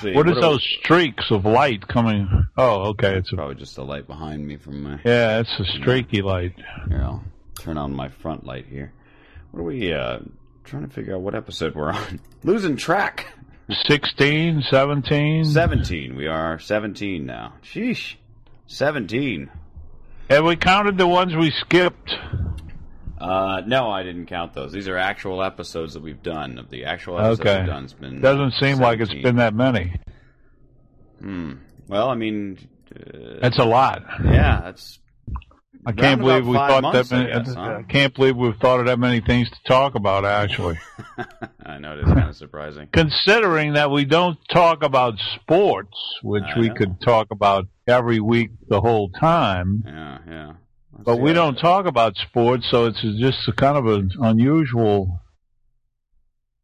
See. What is are those we- streaks of light coming? Oh, okay. It's a Probably just the light behind me from my. yeah. It's a streaky light. Here, I'll turn on my front light here. What are we uh trying to figure out what episode we're on? Losing track. 16, 17. 17. We are 17 now. Sheesh. 17. Have we counted the ones we skipped? Uh, no, I didn't count those. These are actual episodes that we've done. Of the actual episodes Okay. we've done, it's been Doesn't seem like it's been that many. Hmm. Well, I mean, uh, That's a lot. yeah, that's. I can't believe we thought months, that many. I guess, huh? I can't believe we've thought of that many things to talk about. Actually, I know it is kind of surprising. considering that we don't talk about sports, which I we know. could talk about every week the whole time, Yeah, yeah. But we don't talk about sports, so it's just a kind of an unusual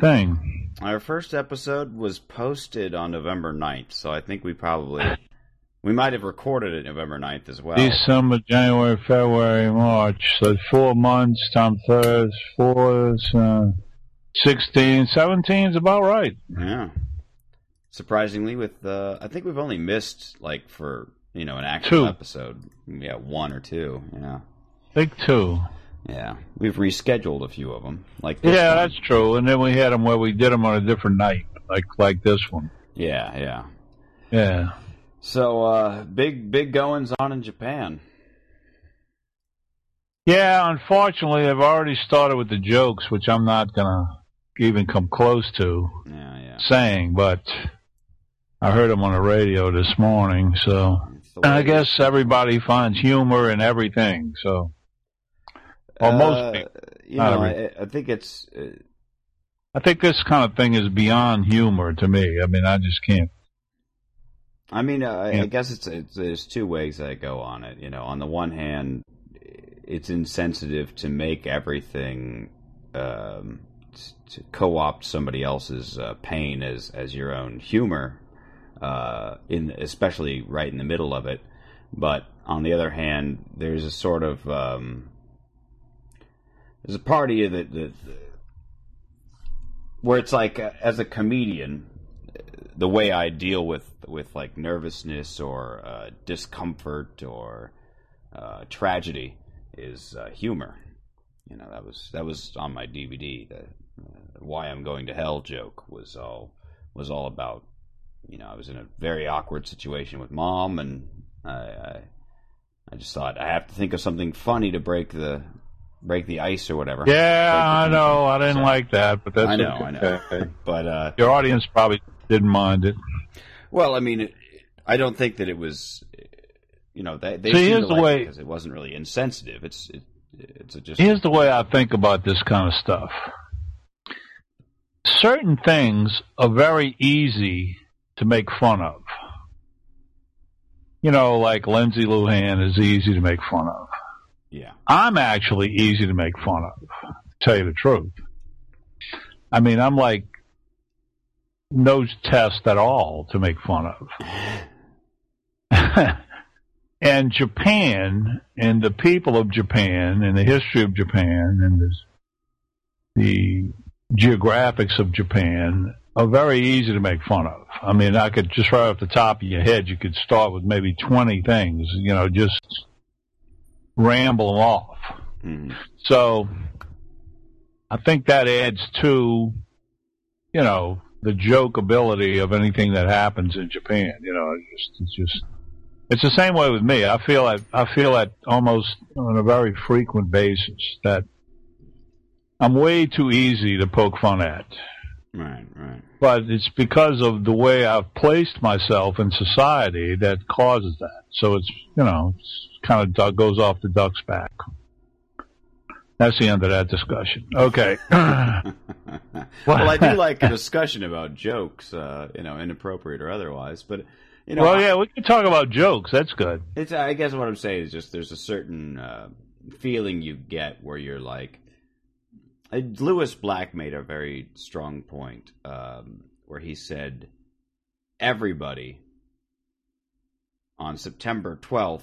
thing. Our first episode was posted on November 9th, so I think we probably we might have recorded it November 9th as well. December, January, February, March. So four months times third, four, uh, 16, 17 is about right. Yeah. Surprisingly, with uh, I think we've only missed like for you know an actual Two. episode, yeah, one or two. Yeah, Big two. yeah. We've rescheduled a few of them, like this Yeah, one. that's true. And then we had them where we did them on a different night, like like this one. yeah, yeah. Yeah. So uh, big big goings on in Japan. Yeah, unfortunately, I've already started with the jokes, which I'm not gonna even come close to Yeah, yeah. saying, but I heard them on the radio this morning, so the I guess everybody finds humor in everything. So, most Uh, people. You know, I, I think it's. Uh, I think this kind of thing is beyond humor to me. I mean, I just can't. I mean, uh, I, Yeah. I guess it's, it's there's two ways I go on it. You know, on the one hand, it's insensitive to make everything um, to co-opt somebody else's uh, pain as as your own humor, uh, in especially right in the middle of it. But on the other hand, there's a sort of um, there's a part of you that, that where it's like uh, as a comedian the way I deal with with like nervousness or uh, discomfort or uh, tragedy is uh, humor. You know that was that was on my DVD. The uh, "Why I'm Going to Hell" joke was all was all about. You know, I was in a very awkward situation with mom, and I, I I just thought I have to think of something funny to break the break the ice or whatever. Yeah, I know. I didn't So- like that, but that's I know, I know. But uh, Your audience probably didn't mind it. Well, I mean, it, I don't think that it was. You know, they they See, here's the like way- it because it wasn't really insensitive. It's it, it's just Here's the way I think about this kind of stuff. Certain things are very easy to make fun of. You know, like Lindsay Lohan is easy to make fun of. yeah I'm actually easy to make fun of, to tell you the truth. I mean, I'm like no test at all to make fun of. and Japan and the people of Japan and the history of Japan and the, the geographics of Japan are very easy to make fun of. I mean, I could just right off the top of your head, you could start with maybe 20 things, you know, just ramble them off. Mhm. So I think that adds to, you know, the joke ability of anything that happens in Japan. You know, it's just, it's just, it's the same way with me. I feel that, I feel that almost on a very frequent basis that I'm way too easy to poke fun at. Right right But it's because of the way I've placed myself in society that causes that. So it's, you know, it's kind of goes off the duck's back. That's the end of that discussion. Okay. well, I do like a discussion about jokes, uh, you know, inappropriate or otherwise. But you know, well, I- yeah, we can talk about jokes. That's good. It's. I guess what I'm saying is just there's a certain uh, feeling you get where you're like. Uh, Lewis Black made a very strong point um, where he said, "Everybody on September 12th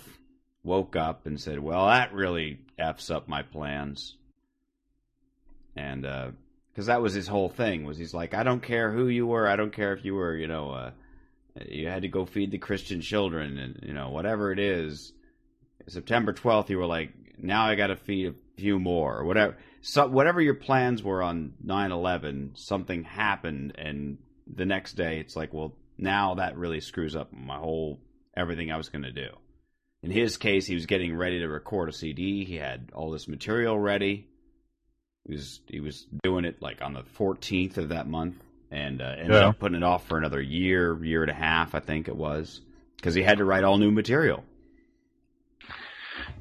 woke up and said, "Well, that really f's up my plans." And uh, because that was his whole thing. Was he's like, I don't care who you were, I don't care if you were, you know, uh, you had to go feed the Christian children, and you know, whatever it is. September twelfth, you were like, now I got to feed few more, or whatever. So whatever your plans were on 9-11, something happened, and the next day it's like, well, now that really screws up my whole everything I was going to do. In his case, he was getting ready to record a CD. He had all this material ready. He was he was doing it like on the 14th of that month, and uh, ended Yeah. up putting it off for another year, year and a half, I think it was, because he had to write all new material.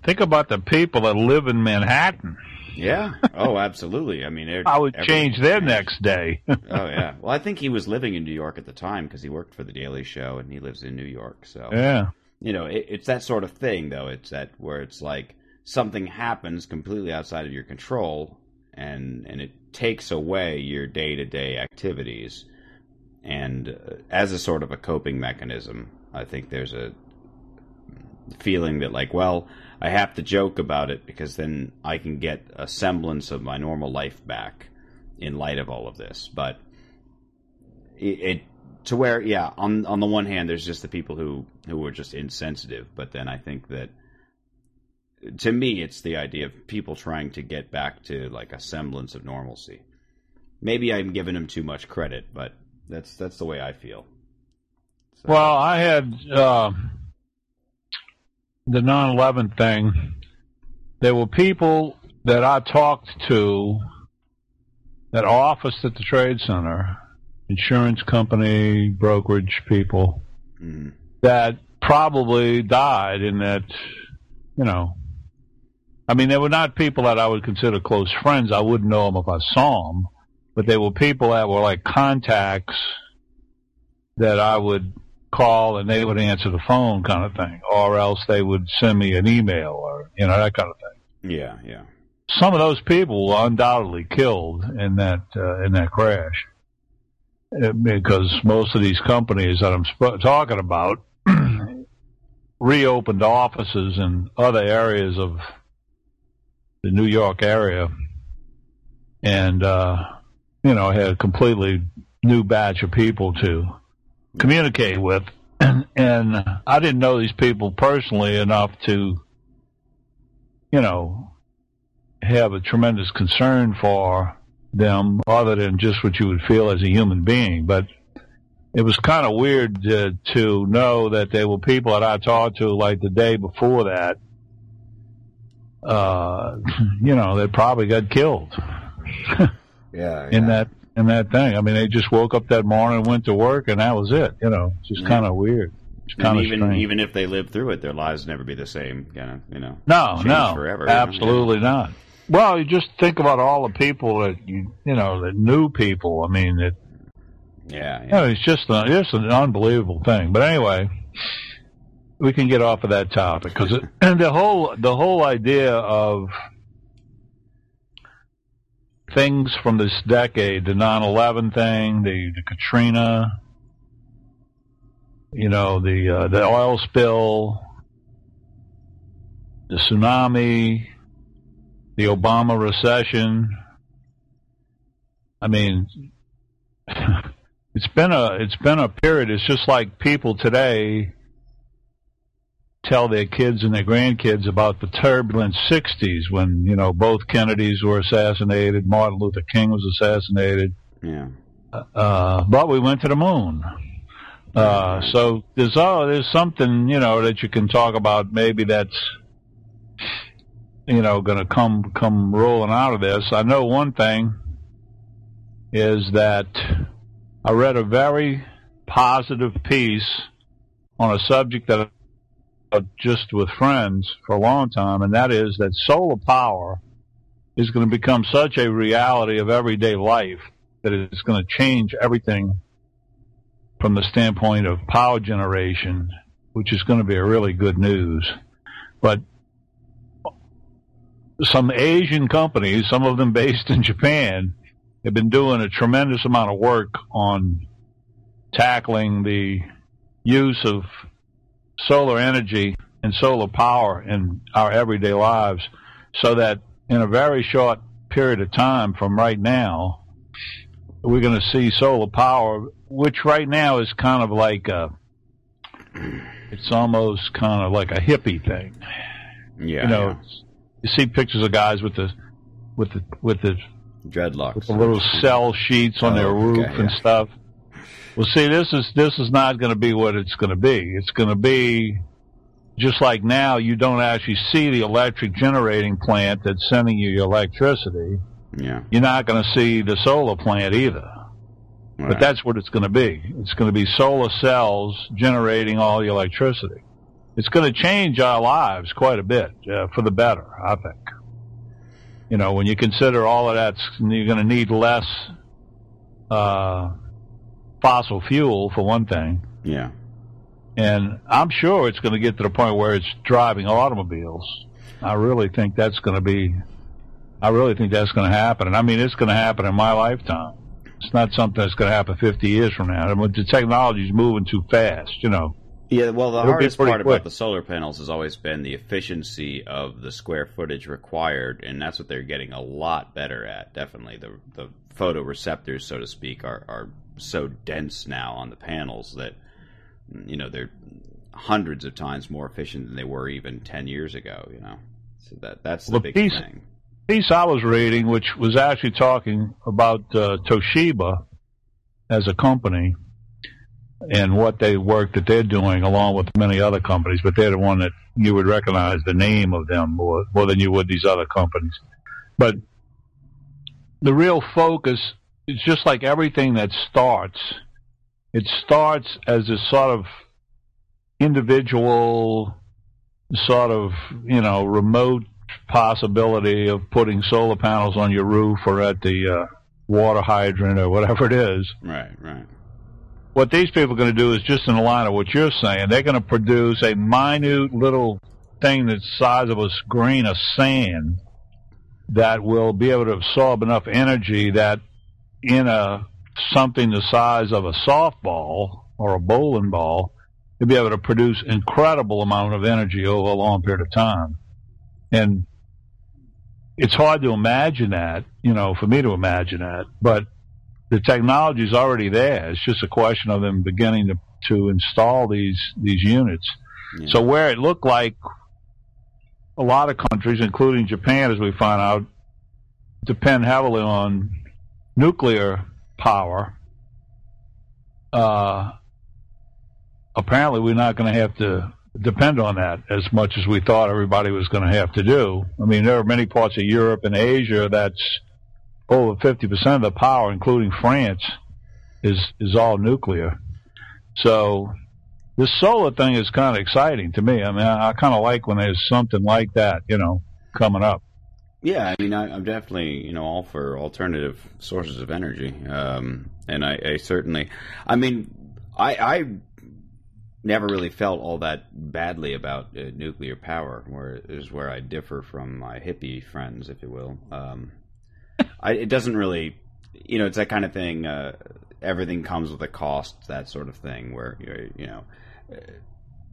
Think about the people that live in Manhattan. Yeah. Oh, absolutely. I mean, I would change their next day. oh yeah. Well, I think he was living in New York at the time because he worked for the Daily Show and he lives in New York. So yeah. you know, it, it's that sort of thing, though. It's that where it's like something happens completely outside of your control, and and it takes away your day to day activities, and uh, as a sort of a coping mechanism, I think there's a feeling that like, well, I have to joke about it because then I can get a semblance of my normal life back in light of all of this, but it, it to where yeah on on the one hand there's just the people who who were just insensitive but then i think that to me it's the idea of people trying to get back to like a semblance of normalcy. Maybe i'm giving them too much credit but that's that's the way i feel. So- Well, I had uh, the 9/11 thing. There were people that I talked to that officed at the trade center, insurance company, brokerage people Mhm. that probably died in that, you know. I mean, they were not people that I would consider close friends. I wouldn't know them if I saw them, but they were people that were like contacts that I would call and they would answer the phone kind of thing, or else they would send me an email or, you know, that kind of thing. yeah yeah Some of those people were undoubtedly killed in that, uh, in that crash. Uh, Because most of these companies that I'm sp- talking about reopened offices in other areas of the New York area and, uh, you know, had a completely new batch of people to communicate with. And, and I didn't know these people personally enough to, you know, have a tremendous concern for them other than just what you would feel as a human being. But it was kind of weird to, to know that there were people that I talked to like the day before that, uh, you know, that probably got killed yeah in that in that thing. I mean, they just woke up that morning and went to work, and that was it. You know, it's just mm-hmm. Yeah. kind of weird. It's and kind of even strange. even if they live through it their lives never be the same kind of you know No, no, forever, you know? absolutely not. Well, you just think about all the people that you you know that knew people. I mean, that. yeah you know, it's just a, just an unbelievable thing. But anyway, we can get off of that topic because and the whole the whole idea of things from this decade, the 9/11 thing, the, the Katrina, you know, the uh, the oil spill, the tsunami, the Obama recession. I mean, it's been a it's been a period. It's just like people today tell their kids and their grandkids about the turbulent '60s when you know both Kennedys were assassinated, Martin Luther King was assassinated, yeah uh, but we went to the moon. Uh, so there's oh, there's something you know that you can talk about. Maybe that's you know going to come come rolling out of this. I know one thing is that I read a very positive piece on a subject that Uh, just with friends for a long time, and that is that solar power is going to become such a reality of everyday life that it's going to change everything from the standpoint of power generation, which is going to be a really good news. But some Asian companies, some of them based in Japan, have been doing a tremendous amount of work on tackling the use of solar energy and solar power in our everyday lives so that in a very short period of time from right now, we're going to see solar power, which right now is kind of like a, it's almost kind of like a hippie thing. Yeah, you know, yeah. you see pictures of guys with the with the with the dreadlocks with the little cell sheets on Oh, their roof okay, and yeah. stuff. Well, see, this is this is not going to be what it's going to be. It's going to be just like now. You don't actually see the electric generating plant that's sending you your electricity. yeah. You're not going to see the solar plant either. But that's what it's going to be. It's going to be solar cells generating all the electricity. It's going to change our lives quite a bit uh, for the better, I think. You know, when you consider all of that, you're going to need less uh, fossil fuel for one thing, yeah. and I'm sure it's going to get to the point where it's driving automobiles. I really think that's going to be. I really think that's going to happen, and I mean it's going to happen in my lifetime. It's not something that's going to happen 50 years from now. I mean, the technology's moving too fast, you know. Yeah, well, the It'll hardest part quick. about the solar panels has always been the efficiency of the square footage required, and that's what they're getting a lot better at. Definitely, the the photoreceptors, so to speak, are are so dense now on the panels that you know they're hundreds of times more efficient than they were even ten years ago. You know, so that that's the Well, big piece- thing. piece I was reading, which was actually talking about uh, Toshiba as a company and what they work that they're doing, along with many other companies. But they're the one that you would recognize the name of them more, more than you would these other companies. But the real focus is just like everything that starts. It starts as a sort of individual, sort of you know remote possibility of putting solar panels on your roof or at the uh, water hydrant or whatever it is. Right, right. What these people are going to do is just in the line of what you're saying. They're going to produce a minute little thing that's the size of a grain of sand that will be able to absorb enough energy that in a something the size of a softball or a bowling ball, to be able to produce incredible amount of energy over a long period of time. And it's hard to imagine that, you know, for me to imagine that, but the technology is already there. It's just a question of them beginning to, to install these, these units. Yeah. So where it looked like a lot of countries, including Japan, as we find out, depend heavily on nuclear power, uh, apparently we're not going to have to depend on that as much as we thought everybody was going to have to do. I mean, there are many parts of Europe and Asia that's over 50% of the power, including France, is, is all nuclear. So this solar thing is kind of exciting to me. I mean, I, I kind of like when there's something like that, you know, coming up. Yeah, I mean, I, I'm definitely you know all for alternative sources of energy, um, and I, I certainly, I mean, I, I never really felt all that badly about uh, nuclear power, where is where I differ from my hippie friends, if you will. Um, I, it doesn't really, you know, it's that kind of thing. Uh, everything comes with a cost, that sort of thing, where you know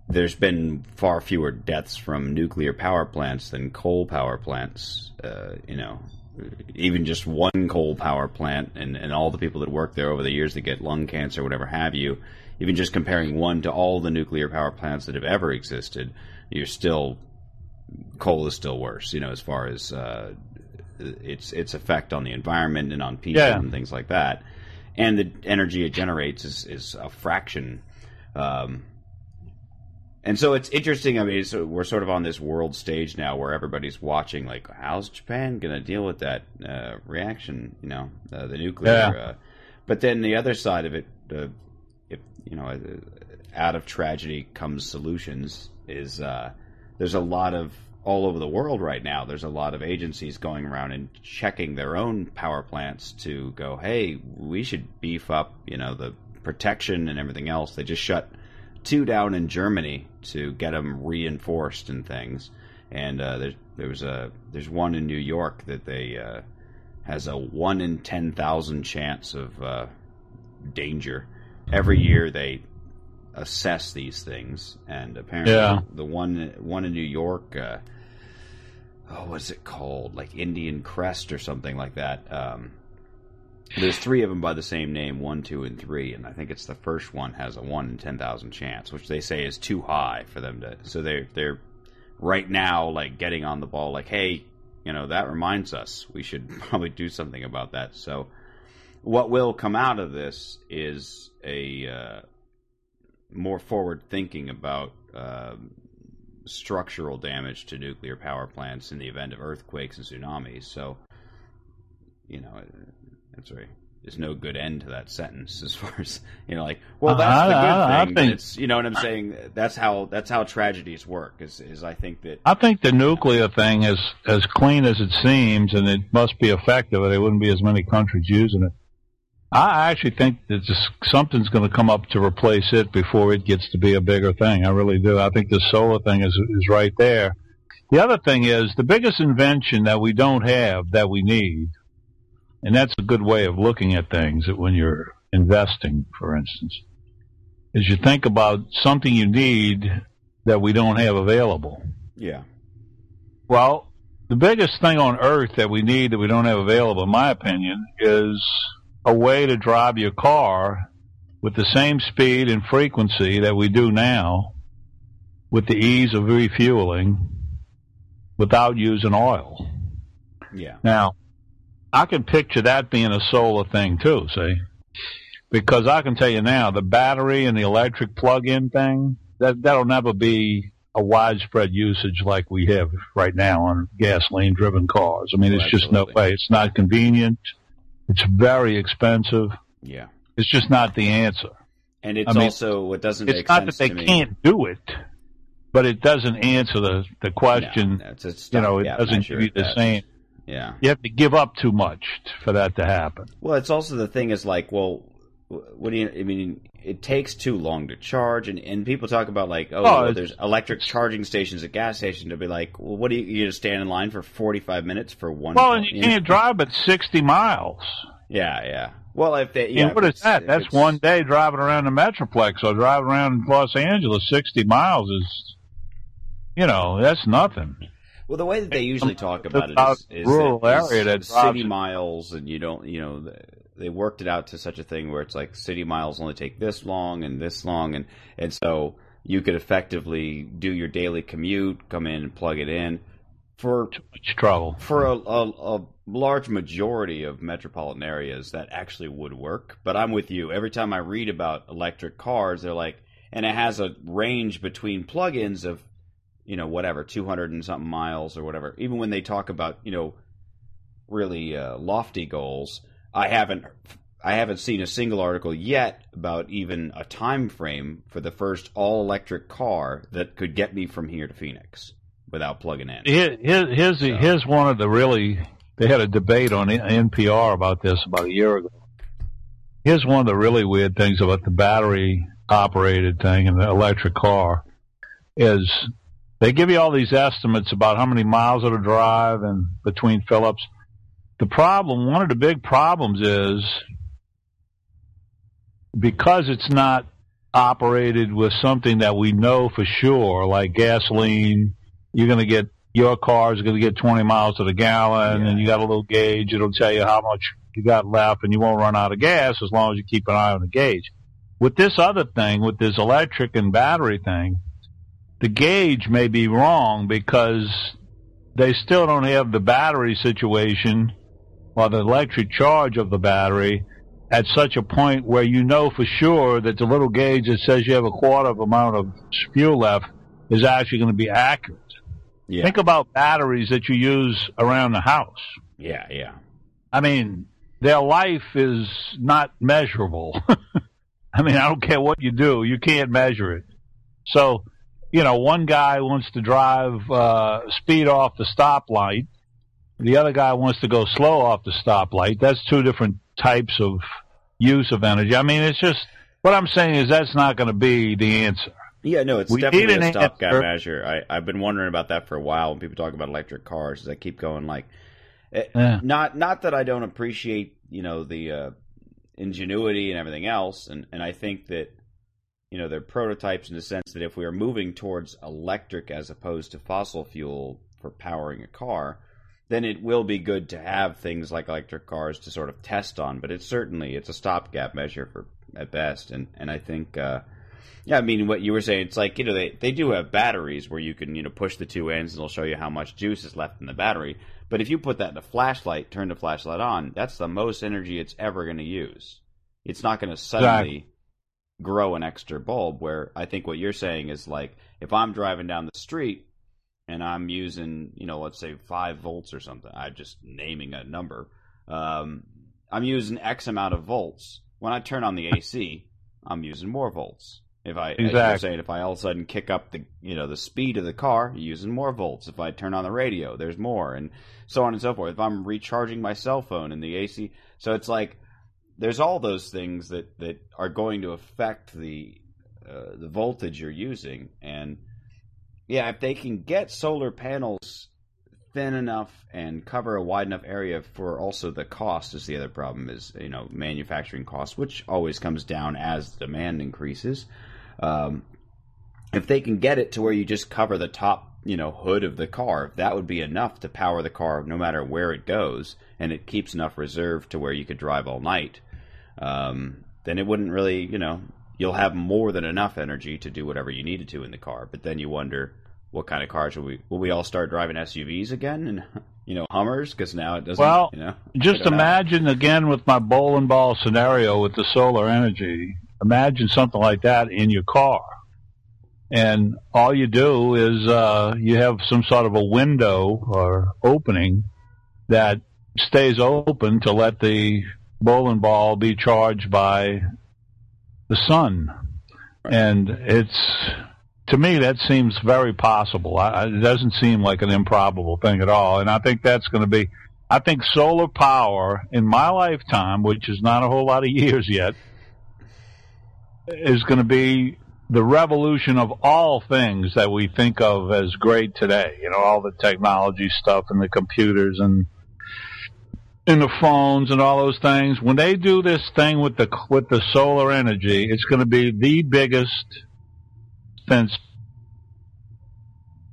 there's been far fewer deaths from nuclear power plants than coal power plants. Uh, you know, even just one coal power plant and, and all the people that work there over the years that get lung cancer, whatever have you, even just comparing one to all the nuclear power plants that have ever existed, you're still coal is still worse. You know, as far as uh, its its effect on the environment and on people Yeah. and things like that, and the energy it generates is is a fraction. Um, and so it's interesting. I mean, so we're sort of on this world stage now where everybody's watching. Like, how's Japan going to deal with that uh, reaction? You know, uh, the nuclear. Yeah. Uh, but then the other side of it, uh, if you know, uh, out of tragedy comes solutions. Is uh, there's a lot of all over the world right now. There's a lot of agencies going around and checking their own power plants to go, hey, we should beef up, you know, the protection and everything else. They just shut two down in Germany to get them reinforced and things. And uh, there's there was a there's one in New York that they uh, has a one in ten thousand chance of uh, danger. Every year they assess these things, and apparently Yeah. the one one in New York. Uh, oh, what's it called? Like Indian Crest or something like that. Um, There's three of them by the same name, one, two, and three, and I think it's the first one has a one in ten thousand chance, which they say is too high for them to. So they're they're right now like getting on the ball, like, hey, you know, that reminds us we should probably do something about that. So what will come out of this is a uh, more forward thinking about uh, structural damage to nuclear power plants in the event of earthquakes and tsunamis. So, you know, that's right. There's no good end to that sentence as far as you know, like, well, uh-huh, that's the good I- I thing. but think- it's you know what I'm saying. That's how that's how tragedies work. Is is I think that I think the nuclear thing is as clean as it seems, and it must be effective, or there wouldn't be as many countries using it. I actually think that just something's going to come up to replace it before it gets to be a bigger thing. I really do. I think the solar thing is is right there. The other thing is the biggest invention that we don't have that we need, and that's a good way of looking at things. That when you're investing, for instance, is you think about something you need that we don't have available. yeah, Well, the biggest thing on earth that we need that we don't have available, in my opinion, is a way to drive your car with the same speed and frequency that we do now with the ease of refueling without using oil. yeah, Now, I can picture that being a solar thing too, see? Because I can tell you now, the battery and the electric plug-in thing, that, that'll never be a widespread usage like we have right now on gasoline-driven cars. I mean, it's just no way. It's not convenient. It's very expensive. yeah. It's just not the answer. And it's I mean, also what doesn't It's not that they can't do it, but it doesn't answer the, the question. No, it's a you know, it stopgap doesn't measure give you the best. same. Yeah. You have to give up too much for that to happen. Well, it's also the thing is like, well, what do you? I mean, it takes too long to charge, and, and people talk about like, oh, Oh, well, there's electric charging stations at gas stations. To be like, well, what do you? You just stand in line for forty five minutes for one. Well, and you can't drive but 60 miles. Yeah, yeah. Well, if they, yeah, mean, what is that? That's one day driving around the Metroplex or driving around Los Angeles. 60 miles is, you know, that's nothing. Well, the way that they usually talk about it is, is, rural that area that city miles, and you don't, you know, they worked it out to such a thing where it's like city miles only take this long and this long, and and so you could effectively do your daily commute, come in and plug it in. For Much trouble. for a, a, a large majority of metropolitan areas, that actually would work. But I'm with you. Every time I read about electric cars, they're like, and it has a range between plug-ins of, you know, whatever, 200 and something miles or whatever. Even when they talk about, you know, really uh, lofty goals, I haven't. I haven't seen a single article yet about even a time frame for the first all electric car that could get me from here to Phoenix without plugging in. Here- here- Here's, So- here's one of the really, they had a debate on NPR about this about a year ago. Here's one of the really weird things about the battery operated thing and the electric car is they give you all these estimates about how many miles it'll drive and between Phillips. The problem, one of the big problems is because it's not operated with something that we know for sure, like gasoline, you're going to get your car is going to get 20 miles to the gallon, Yeah. and you got a little gauge. It'll tell you how much you got left, and you won't run out of gas as long as you keep an eye on the gauge. With this other thing, with this electric and battery thing, the gauge may be wrong because they still don't have the battery situation or the electric charge of the battery at such a point where you know for sure that the little gauge that says you have a quarter of amount of fuel left is actually going to be accurate. Yeah, Think about batteries that you use around the house. yeah, yeah. I mean, their life is not measurable. I mean, I don't care what you do, you can't measure it. So, you know, one guy wants to drive uh, speed off the stoplight. The other guy wants to go slow off the stoplight. That's two different types of use of energy. I mean, it's just what I'm saying is that's not going to be the answer. Yeah, no, it's We definitely a stopgap measure. I, I've been wondering about that for a while when people talk about electric cars. Is I keep going like, eh, Yeah. not not that I don't appreciate you know the uh, ingenuity and everything else, and and I think that you know they're prototypes in the sense that if we are moving towards electric as opposed to fossil fuel for powering a car, then it will be good to have things like electric cars to sort of test on. But it's certainly it's a stopgap measure for at best, and and I think. Uh, yeah, I mean what you were saying. It's like you know they they do have batteries where you can you know push the two ends and it'll show you how much juice is left in the battery. But if you put that in a flashlight, turn the flashlight on, that's the most energy it's ever going to use. It's not going to suddenly. Grow an extra bulb. Where I think what you're saying is like if I'm driving down the street and I'm using you know let's say five volts or something, I'm just naming a number. Um, I'm using X amount of volts. When I turn on the AC, I'm using more volts if I, exactly. saying, if I all of a sudden kick up the, you know, the speed of the car, using more volts. If I turn on the radio, there's more, and so on and so forth. If I'm recharging my cell phone in the AC, so it's like there's all those things that that are going to affect the uh, the voltage you're using, and yeah, if they can get solar panels thin enough and cover a wide enough area for also the cost is the other problem is you know manufacturing cost which always comes down as demand increases um, if they can get it to where you just cover the top, you know, hood of the car, that would be enough to power the car no matter where it goes, and it keeps enough reserve to where you could drive all night. Um, then it wouldn't really, you know, you'll have more than enough energy to do whatever you needed to in the car. But then you wonder, what kind of cars will we? Will we all start driving SUVs again and you know Hummers? Because now it doesn't. Well, you know, just imagine know. again with my bowling ball scenario with the solar energy. Imagine something like that in your car. And all you do is uh, you have some sort of a window or opening that stays open to let the bowling ball be charged by the sun. And it's, to me, that seems very possible. I, it doesn't seem like an improbable thing at all. And I think that's going to be, I think solar power in my lifetime, which is not a whole lot of years yet, is going to be the revolution of all things that we think of as great today. You know, all the technology stuff and the computers and in the phones and all those things. When they do this thing with the with the solar energy, it's going to be the biggest since.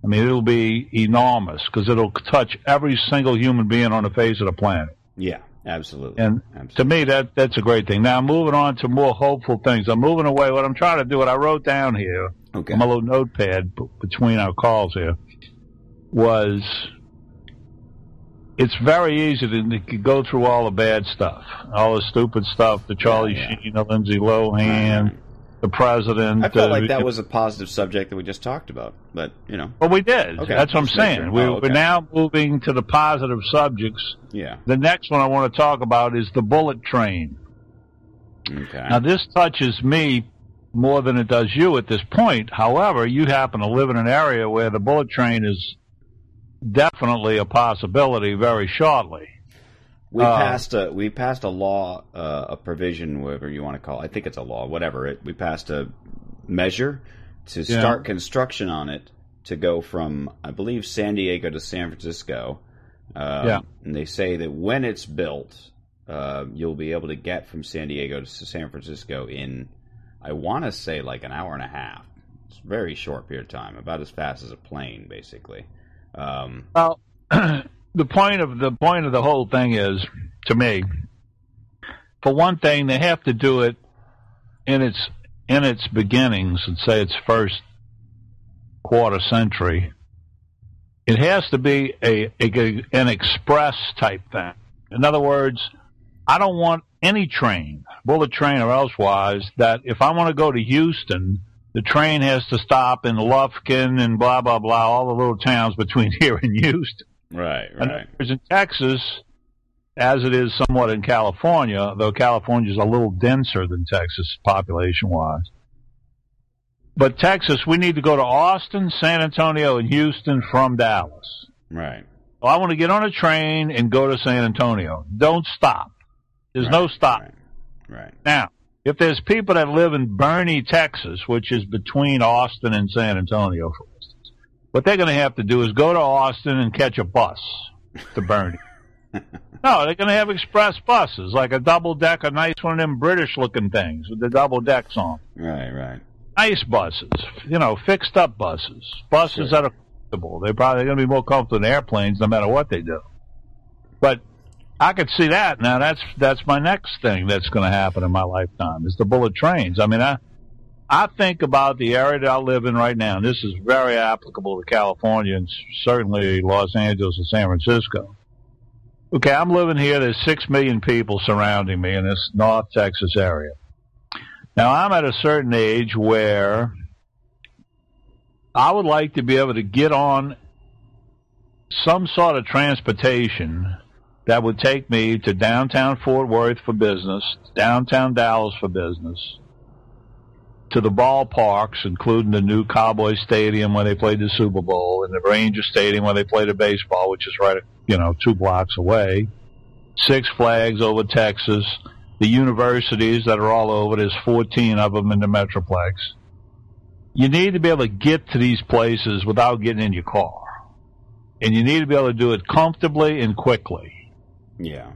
I mean, it'll be enormous because it'll touch every single human being on the face of the planet. Yeah. Absolutely. And Absolutely. to me, that that's a great thing. Now, moving on to more hopeful things. I'm moving away. What I'm trying to do, what I wrote down here okay. on my little notepad between our calls here, was it's very easy to, to go through all the bad stuff, all the stupid stuff, the Charlie yeah, yeah. Sheen, the Lindsay Lohan, the president. I felt uh, like that was a positive subject that we just talked about, but you know. Well, we did. Okay. That's what I'm saying. Sure. We're, oh, okay. we're now moving to the positive subjects. Yeah. The next one I want to talk about is the bullet train. Okay. Now, this touches me more than it does you at this point. However, you happen to live in an area where the bullet train is definitely a possibility very shortly. We uh, passed a we passed a law, uh, a provision, whatever you want to call. it. I think it's a law, whatever. It, we passed a measure to yeah. start construction on it to go from I believe San Diego to San Francisco. Um, yeah. And they say that when it's built, uh, you'll be able to get from San Diego to San Francisco in, I want to say like an hour and a half. It's a very short period of time, about as fast as a plane, basically. Um, well, the point of the point of the whole thing is, to me, for one thing, they have to do it in its in its beginnings, and say its first quarter century. It has to be a, a an express type thing. In other words, I don't want any train, bullet train or elsewise, that if I want to go to Houston, the train has to stop in Lufkin and blah blah blah, all the little towns between here and Houston. Right, right. And in Texas, as it is somewhat in California, though California is a little denser than Texas population wise. But Texas, we need to go to Austin, San Antonio, and Houston from Dallas. Right. Well, I want to get on a train and go to San Antonio. Don't stop. There's right, no stop. Right. right. Now, if there's people that live in Boerne, Texas, which is between Austin and San Antonio, for instance, what they're going to have to do is go to Austin and catch a bus to Boerne. no, they're going to have express buses, like a double deck, a nice one of them British looking things with the double decks on. Right, right. Nice buses, you know, fixed up buses, buses sure. that are comfortable. They're probably going to be more comfortable than airplanes, no matter what they do. But I could see that. Now that's that's my next thing that's going to happen in my lifetime is the bullet trains. I mean, I I think about the area that I live in right now, and this is very applicable to California and certainly Los Angeles and San Francisco. Okay, I'm living here. There's six million people surrounding me in this North Texas area. Now I'm at a certain age where I would like to be able to get on some sort of transportation that would take me to downtown Fort Worth for business, downtown Dallas for business, to the ballparks, including the new Cowboy Stadium where they played the Super Bowl, and the Ranger Stadium where they played the baseball, which is right, you know, two blocks away. Six Flags over Texas, the universities that are all over. There's 14 of them in the Metroplex. You need to be able to get to these places without getting in your car. And you need to be able to do it comfortably and quickly. Yeah.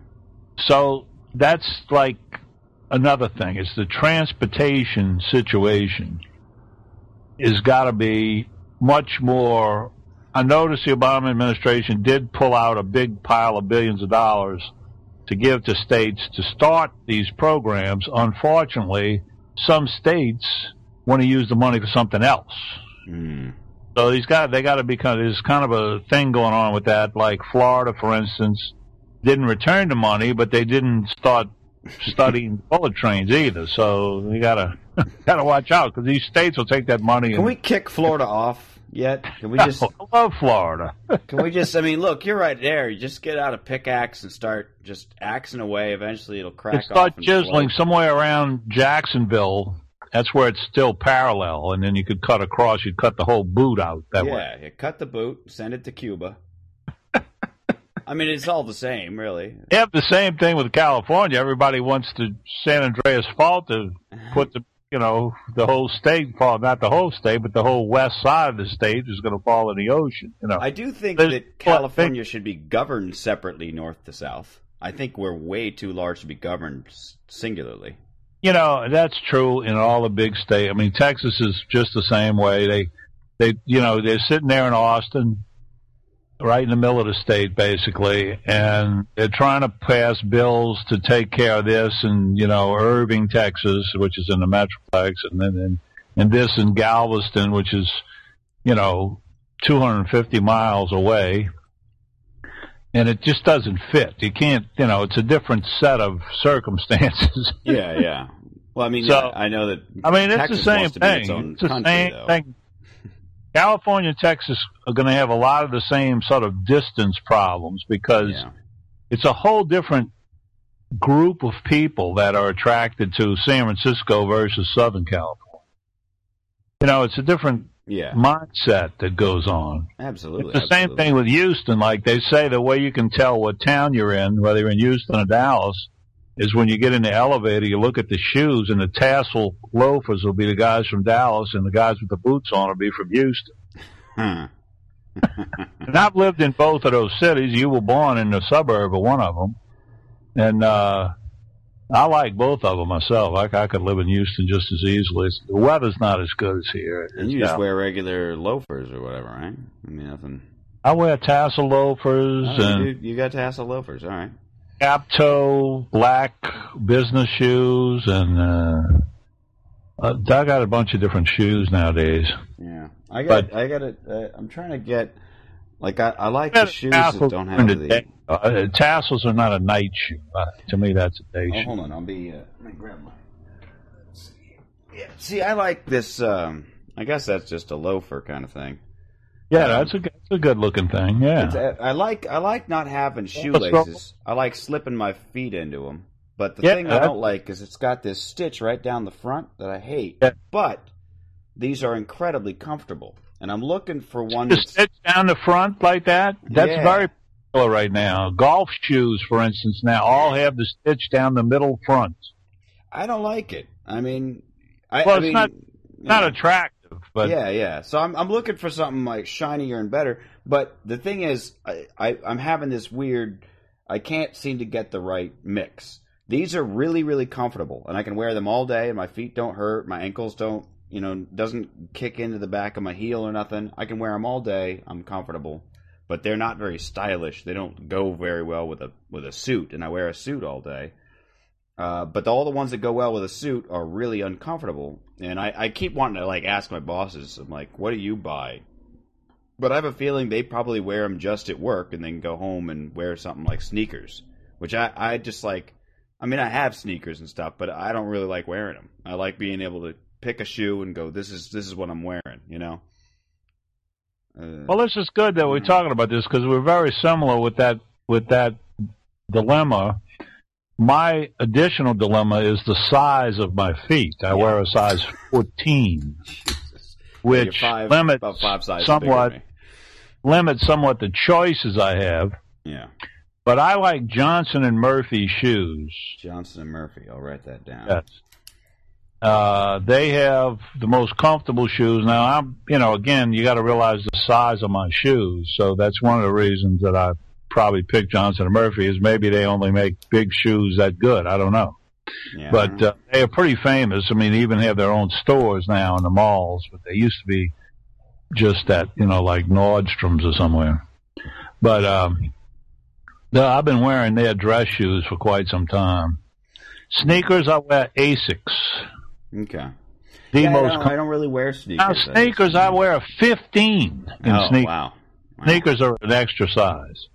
So that's like another thing. It's the transportation situation is got to be much more. I noticed the Obama administration did pull out a big pile of billions of dollars to give to states to start these programs. Unfortunately, some states want to use the money for something else. Mm. So he's got they got to be kind of there's kind of a thing going on with that. Like Florida, for instance, didn't return the money, but they didn't start studying bullet trains either. So you gotta gotta watch out because these states will take that money. Can and, we kick Florida off yet? Can we just? I love Florida. Can we just? I mean, look, you're right there. You just get out a pickaxe and start just axing away. Eventually, it'll crack It start chiseling somewhere around Jacksonville. That's where it's still parallel, and then you could cut across. You'd cut the whole boot out that way. Yeah, you cut the boot, send it to Cuba. I mean, it's all the same, really. Have the same thing with California. Everybody wants to San Andreas Fault to uh-huh. put the you know the whole state fall not the whole state but the whole west side of the state is going to fall in the ocean. You know, I do think There's- that California should be governed separately, north to south. I think we're way too large to be governed singularly. you know that's true in all the big states. I mean, Texas is just the same way. They they you know they're sitting there in Austin. Right in the middle of the state, basically, and they're trying to pass bills to take care of this, and you know, Irving, Texas, which is in the Metroplex, and then and, and this in Galveston, which is, you know, 250 miles away, and it just doesn't fit. You can't, you know, it's a different set of circumstances. Yeah, yeah. Well, I mean, So- yeah, I know that. I mean, it's Texas the same wants to be thing. its It's the country, same though. thing. California and Texas are going to have a lot of the same sort of distance problems because Yeah. it's a whole different group of people that are attracted to San Francisco versus Southern California. You know, it's a different Yeah, mindset that goes on. absolutely. It's the same thing with Houston. Like they say, the way you can tell what town you're in, whether you're in Houston or Dallas, is when you get in the elevator, you look at the shoes, and the tassel loafers will be the guys from Dallas, and the guys with the boots on will be from Houston. Huh. And I've lived in both of those cities. You were born in the suburb of one of them, and uh, I like both of them myself. Like I could live in Houston just as easily. It's, the weather's not as good as here. And you just down- wear regular loafers or whatever, right? I mean, nothing. I wear tassel loafers Oh, and. you, you got tassel loafers, all right. Cap toe, black business shoes, and uh, uh, I got a bunch of different shoes nowadays. Yeah, I got. But- I got it. Uh, I'm trying to get. Like I, I like the shoes that don't have the day- uh, tassels are not a night shoe. Uh, to me, that's a day Oh, shoe. hold on. I'll be. Uh, let me grab my. see. Yeah. See, I like this. Um, I guess that's just a loafer kind of thing. Yeah, um, that's a that's a good looking thing. Yeah, uh, I like. I like not having shoelaces. I like slipping my feet into them. But the Yeah, thing I don't like is it's got this stitch right down the front that I hate. Yeah. But these are incredibly comfortable, and I'm looking for one the that's stitch down the front like that. That's Yeah. very popular right now. Golf shoes, for instance, now all have the stitch down the middle front. I don't like it. I mean, I, Well, I it's mean, not- Not yeah. attractive, but yeah, yeah. So I'm I'm looking for something like shinier and better. But the thing is, I, I I'm having this weird. I can't seem to get the right mix. These are really really comfortable, and I can wear them all day, and my feet don't hurt, my ankles don't, you know, doesn't kick into the back of my heel or nothing. I can wear them all day. I'm comfortable. but they're not very stylish. They don't go very well with a with a suit, and I wear a suit all day. Uh, but all the ones that go well with a suit are really uncomfortable, and I, I keep wanting to like ask my bosses. I'm like, "What do you buy?" But I have a feeling they probably wear them just at work, and then go home and wear something like sneakers, which I I just like. I mean, I have sneakers and stuff, but I don't really like wearing them. I like being able to pick a shoe and go, "This is this is what I'm wearing," you know. Uh, well, this is good that we're talking about this because we're very similar with that with that dilemma. My additional dilemma is the size of my feet. I yeah. wear a size 14, which five, limits somewhat limits somewhat the choices I have. Yeah. But I like Johnson and Murphy shoes. Johnson and Murphy. I'll write that down. Yes. Uh, they have the most comfortable shoes. Now, I'm, you know, again, you got to realize the size of my shoes. So that's one of the reasons that I probably pick Johnson and Murphy is maybe they only make big shoes that good. I don't know. Yeah. But uh, they are pretty famous. I mean, they even have their own stores now in the malls, but they used to be just at, you know, like Nordstrom's or somewhere. But um, I've been wearing their dress shoes for quite some time. Sneakers, I wear Asics. Okay. The yeah, most I, don't, I don't really wear sneakers. Now, sneakers, I, I wear a 15 in oh, sneakers. Wow. wow. Sneakers are an extra size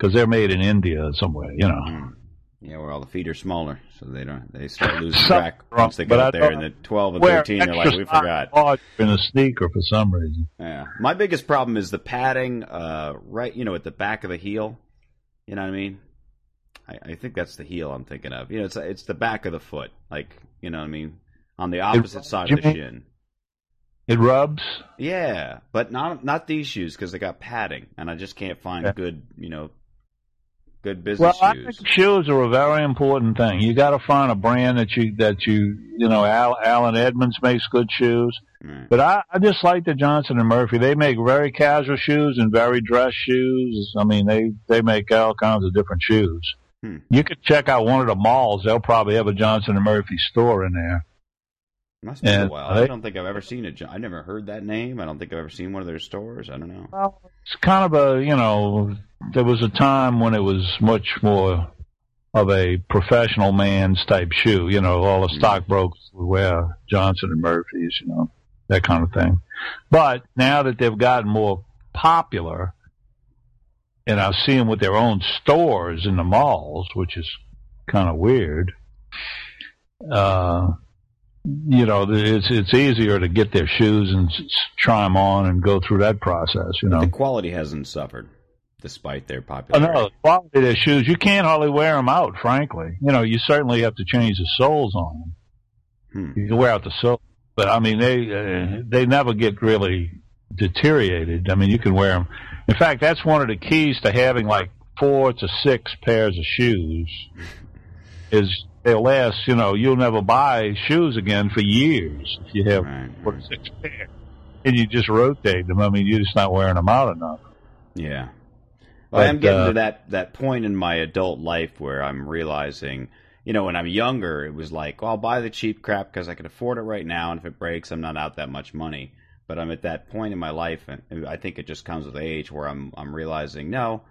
because they're made in India somewhere, you know. Mm. Yeah, where all the feet are smaller, so they don't they start losing track once they get up there. And the twelve and thirteen, they're like, we forgot. In a sneaker for some reason. Yeah, my biggest problem is the padding, uh, right, you know, at the back of the heel. You know what I mean? I, I think that's the heel I'm thinking of. You know, it's it's the back of the foot, like you know what I mean on the opposite it, side of the shin. It rubs. Yeah, but not not these shoes because they got padding, and I just can't find yeah. good, you know, good business well, shoes. I think shoes are a very important thing. You got to find a brand that you that you you know. Al, Allen Edmonds makes good shoes, right. but I, I just like the Johnson and Murphy. They make very casual shoes and very dress shoes. I mean, they they make all kinds of different shoes. Hmm. You could check out one of the malls. They'll probably have a Johnson and Murphy store in there. Must be a while. They, I don't think I've ever seen it. I never heard that name. I don't think I've ever seen one of their stores. I don't know. Well, it's kind of a you know. There was a time when it was much more of a professional man's type shoe. You know, all the mm. stockbrokers would wear Johnson and Murphys. You know, that kind of thing. But now that they've gotten more popular, and I see them with their own stores in the malls, which is kind of weird. Uh, you know, it's it's easier to get their shoes and try them on and go through that process. You know, the quality hasn't suffered despite their popularity. Oh, no, the quality of their shoes, you can't hardly wear them out. Frankly, you know, you certainly have to change the soles on them. Hmm. You can wear out the sole, but I mean, they uh, they never get really deteriorated. I mean, you can wear them. In fact, that's one of the keys to having like four to six pairs of shoes. Is they'll last. You know, you'll never buy shoes again for years if you have right. four to six pairs, and you just rotate them. I mean, you're just not wearing them out enough. Yeah. Well, but, I'm getting uh, to that that point in my adult life where I'm realizing, you know, when I'm younger, it was like, well, I'll buy the cheap crap because I can afford it right now, and if it breaks, I'm not out that much money. But I'm at that point in my life, and I think it just comes with age, where I'm I'm realizing, no,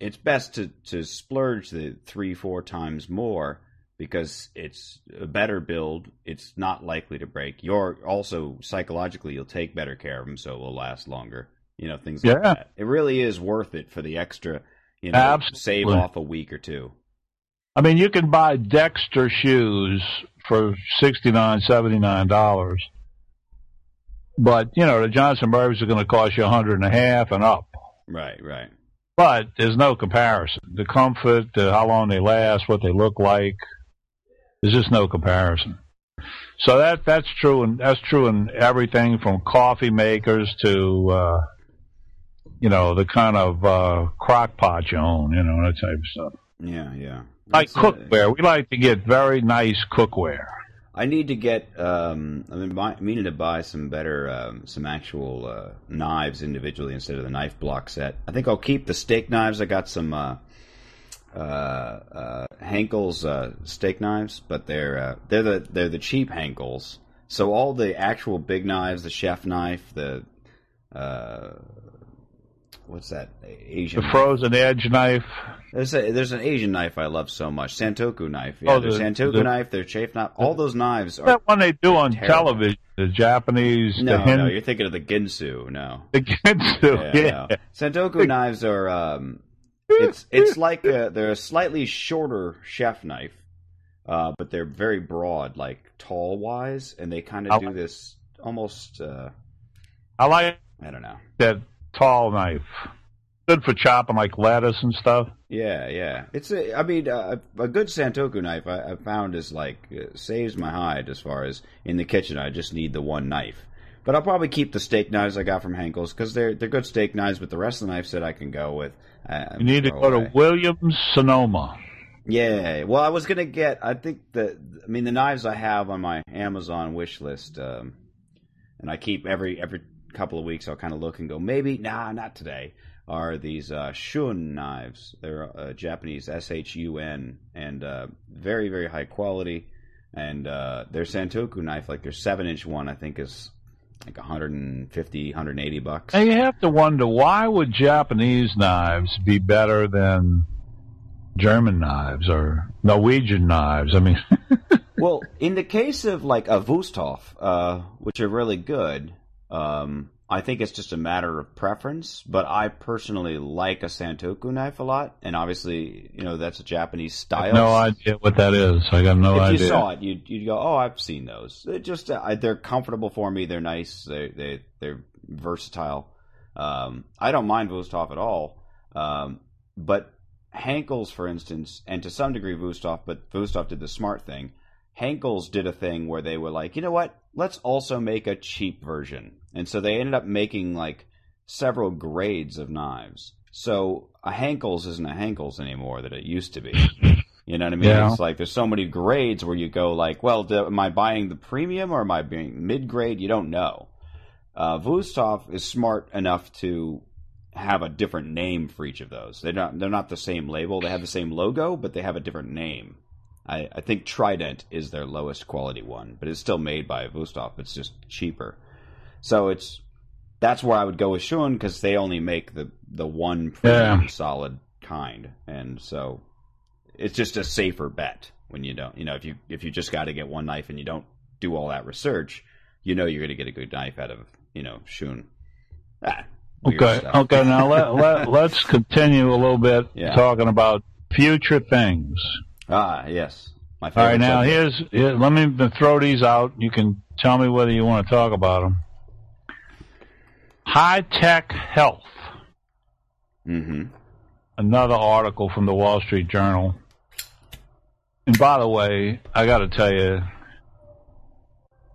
it's best to to splurge the three four times more because it's a better build. It's not likely to break. You're also psychologically you'll take better care of them, so it will last longer. You know things like that. It really is worth it for the extra. You know, Absolutely. save off a week or two. I mean, you can buy Dexter shoes for sixty nine, seventy nine dollars, but you know the Johnson Murphys are going to cost you a hundred and a half and up. Right, right. But there's no comparison. The comfort, the, how long they last, what they look like. There's just no comparison. So that that's true, and that's true in everything from coffee makers to uh, you know the kind of uh, crock pot you own, you know that type of stuff. Yeah, yeah. Like that's cookware, we like to get very nice cookware. I need to get. Um, I've been buy, meaning to buy some better, um, some actual uh, knives individually instead of the knife block set. I think I'll keep the steak knives. I got some uh, uh, uh, Henckels uh, steak knives, but they're uh, they're the they're the cheap Henckels. So all the actual big knives, the chef knife, the uh, what's that Asian? The frozen edge knife. There's a, there's an Asian knife I love so much, Santoku knife. Yeah, Oh, there's the- Santoku the- knife, there's chef knife. All those knives are. that one they do on terrible. television. The Japanese, no, the Hin- no, you're thinking of the Ginsu. No, the Ginsu. yeah, Yeah, no. Santoku knives are. Um, it's it's like a, they're a slightly shorter chef knife, uh, but they're very broad, like tall wise, and they kind of do this almost. Uh, I like I don't know. that tall knife. Good for chopping like lettuce and stuff. Yeah, yeah. It's a. I mean, uh, a good Santoku knife I, I found is like uh, saves my hide as far as in the kitchen. I just need the one knife. But I'll probably keep the steak knives I got from Henckels because they're they're good steak knives. But the rest of the knives that I can go with, You need to go away. to Williams Sonoma. Yeah. Well, I was gonna get. I think the. I mean, the knives I have on my Amazon wish list, um, and I keep every every couple of weeks. I'll kind of look and go, maybe nah, not today. Are these uh, Shun knives? They're uh, Japanese S H U N, and uh, very very high quality. And uh, their Santoku knife, like their seven inch one, I think is like 150, 180 bucks. And you have to wonder why would Japanese knives be better than German knives or Norwegian knives? I mean, well, in the case of like a Wusthof, uh, which are really good, um, I think it's just a matter of preference. But I personally like a Santoku knife a lot, and obviously, you know, that's a Japanese I style. have no idea what that is. I got no if idea. If you saw it, you'd, you'd go, "Oh, I've seen those." They're just uh, they're comfortable for me. They're nice. They they they're versatile. Um, I don't mind Wusthof at all. Um, but Henckels, for instance, and to some degree Wusthof, but Wusthof did the smart thing. Henckels did a thing where they were like, you know what? Let's also make a cheap version, and so they ended up making like several grades of knives. So a Henckels isn't a Henckels anymore that it used to be. You know what I mean? Yeah. It's like there's so many grades where you go like, well, do, am I buying the premium or am I being mid grade? You don't know. Uh, Wusthof is smart enough to have a different name for each of those. They're not they're not the same label. They have the same logo, but they have a different name. I, I think Trident is their lowest quality one, but it's still made by Wusthof. It's just cheaper. So it's that's where I would go with Shun because they only make the the one Yeah. solid kind, and so it's just a safer bet when you don't. You know, if you if you just got to get one knife and you don't do all that research, you know you're going to get a good knife out of you know Shun. Ah, Okay, stuff. okay. Now let, let let's continue a little bit Yeah. talking about future things. Ah, yes. My All right, now subject. here's here, let me throw these out. You can tell me whether you want to talk about them. High tech health. Mm-hmm. Another article from the Wall Street Journal. And by the way, I got to tell you,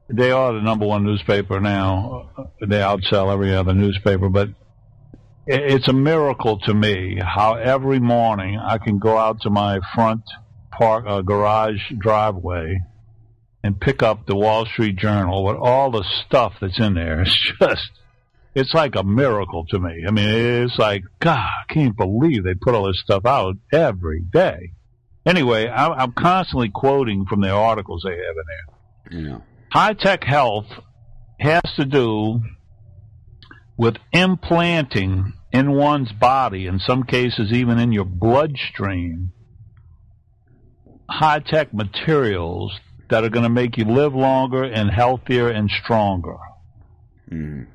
they are the number one newspaper now. They outsell every other newspaper, but it's a miracle to me how every morning I can go out to my front park uh, garage driveway and pick up the Wall Street Journal with all the stuff that's in there. It's just, it's like a miracle to me. I mean, it's like, God, I can't believe they put all this stuff out every day. Anyway, I'm, I'm constantly quoting from the articles they have in there Yeah. high tech health has to do with implanting in one's body, in some cases even in your bloodstream, high tech materials that are going to make you live longer and healthier and stronger. Mm-hmm.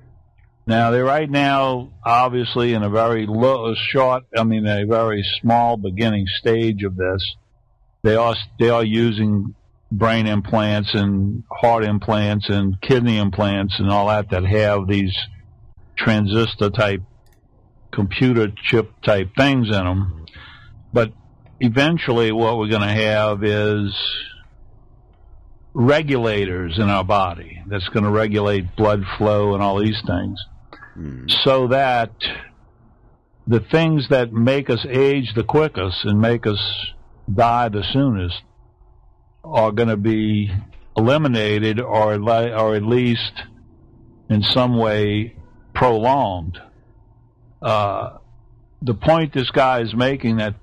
Now they're right now obviously in a very low, short, I mean a very small beginning stage of this. They are they are using brain implants and heart implants and kidney implants and all that that have these transistor type computer chip type things in them. But eventually what we're going to have is regulators in our body that's going to regulate blood flow and all these things Mm-hmm. so that the things that make us age the quickest and make us die the soonest are going to be eliminated or or at least in some way prolonged. Uh, the point this guy is making that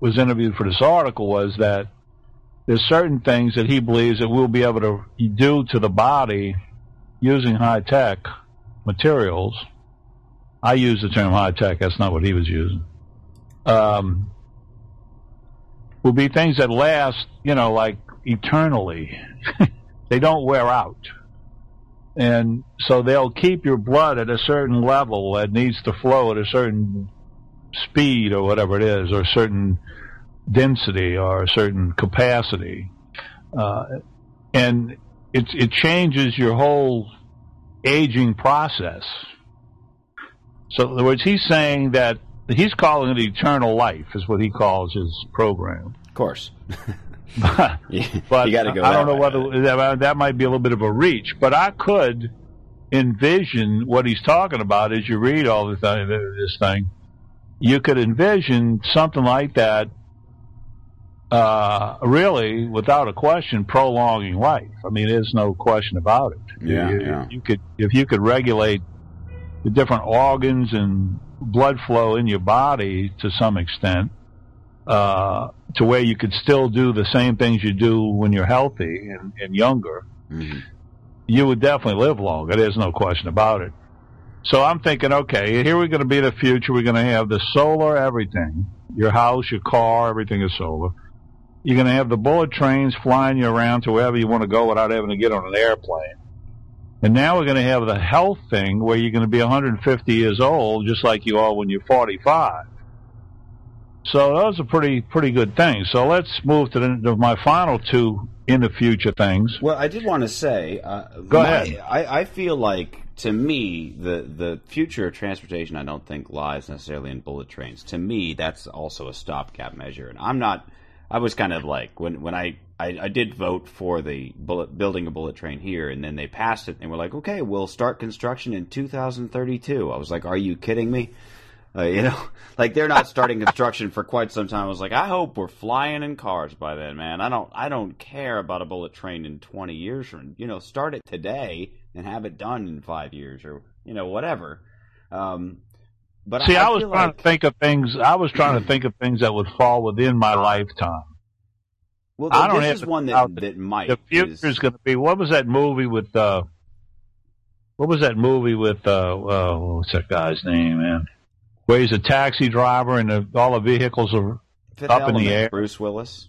was interviewed for this article was that there's certain things that he believes that we'll be able to do to the body using high tech materials I use the term high tech. That's not what he was using. Um, will be things that last, you know, like eternally. they don't wear out. And so they'll keep your blood at a certain level that needs to flow at a certain speed or whatever it is, or a certain density or a certain capacity. Uh, and it, it changes your whole aging process. So, in other words, he's saying that he's calling it eternal life, is what he calls his program. Of course. but. I don't know whether that, that might be a little bit of a reach, but I could envision what he's talking about as you read all this, this thing. You could envision something like that, uh, really, without a question, prolonging life. I mean, there's no question about it. Yeah, you, yeah. you could if you could regulate the different organs and blood flow in your body to some extent, uh, to where you could still do the same things you do when you're healthy and, and younger, Mhm. you would definitely live longer. There's no question about it. So I'm thinking, okay, here we're going to be the future. We're going to have the solar everything. Your house, your car, everything is solar. You're going to have the bullet trains flying you around to wherever you want to go without having to get on an airplane. And now we're going to have the health thing where you're going to be 150 years old, just like you are when you're 45. So those are pretty pretty good things. So let's move to, the, to my final two in the future things. Well, I did want to say. Uh, Go my- ahead. I, I feel like to me the the future of transportation. I don't think lies necessarily in bullet trains. To me, that's also a stopgap measure, and I'm not. I was kind of like when when I, I I did vote for the bullet building a bullet train here, and then they passed it, and we're like, okay, we'll start construction in 2032. I was like, are you kidding me? Uh, you know, like they're not starting construction for quite some time. I was like, I hope we're flying in cars by then, man. I don't, I don't care about a bullet train in 20 years from, you know, start it today and have it done in five years or, you know, whatever. Um, but See, I, was trying like, to think of things. I was trying to think of things that would fall within my lifetime. Well, I don't this have is one that, that might. The future is- going to be. What was that movie with? uh What was that movie with? uh uh, What's that guy's name, man? Where he's a taxi driver and the, all the vehicles are. Fifth up in the air. Bruce Willis.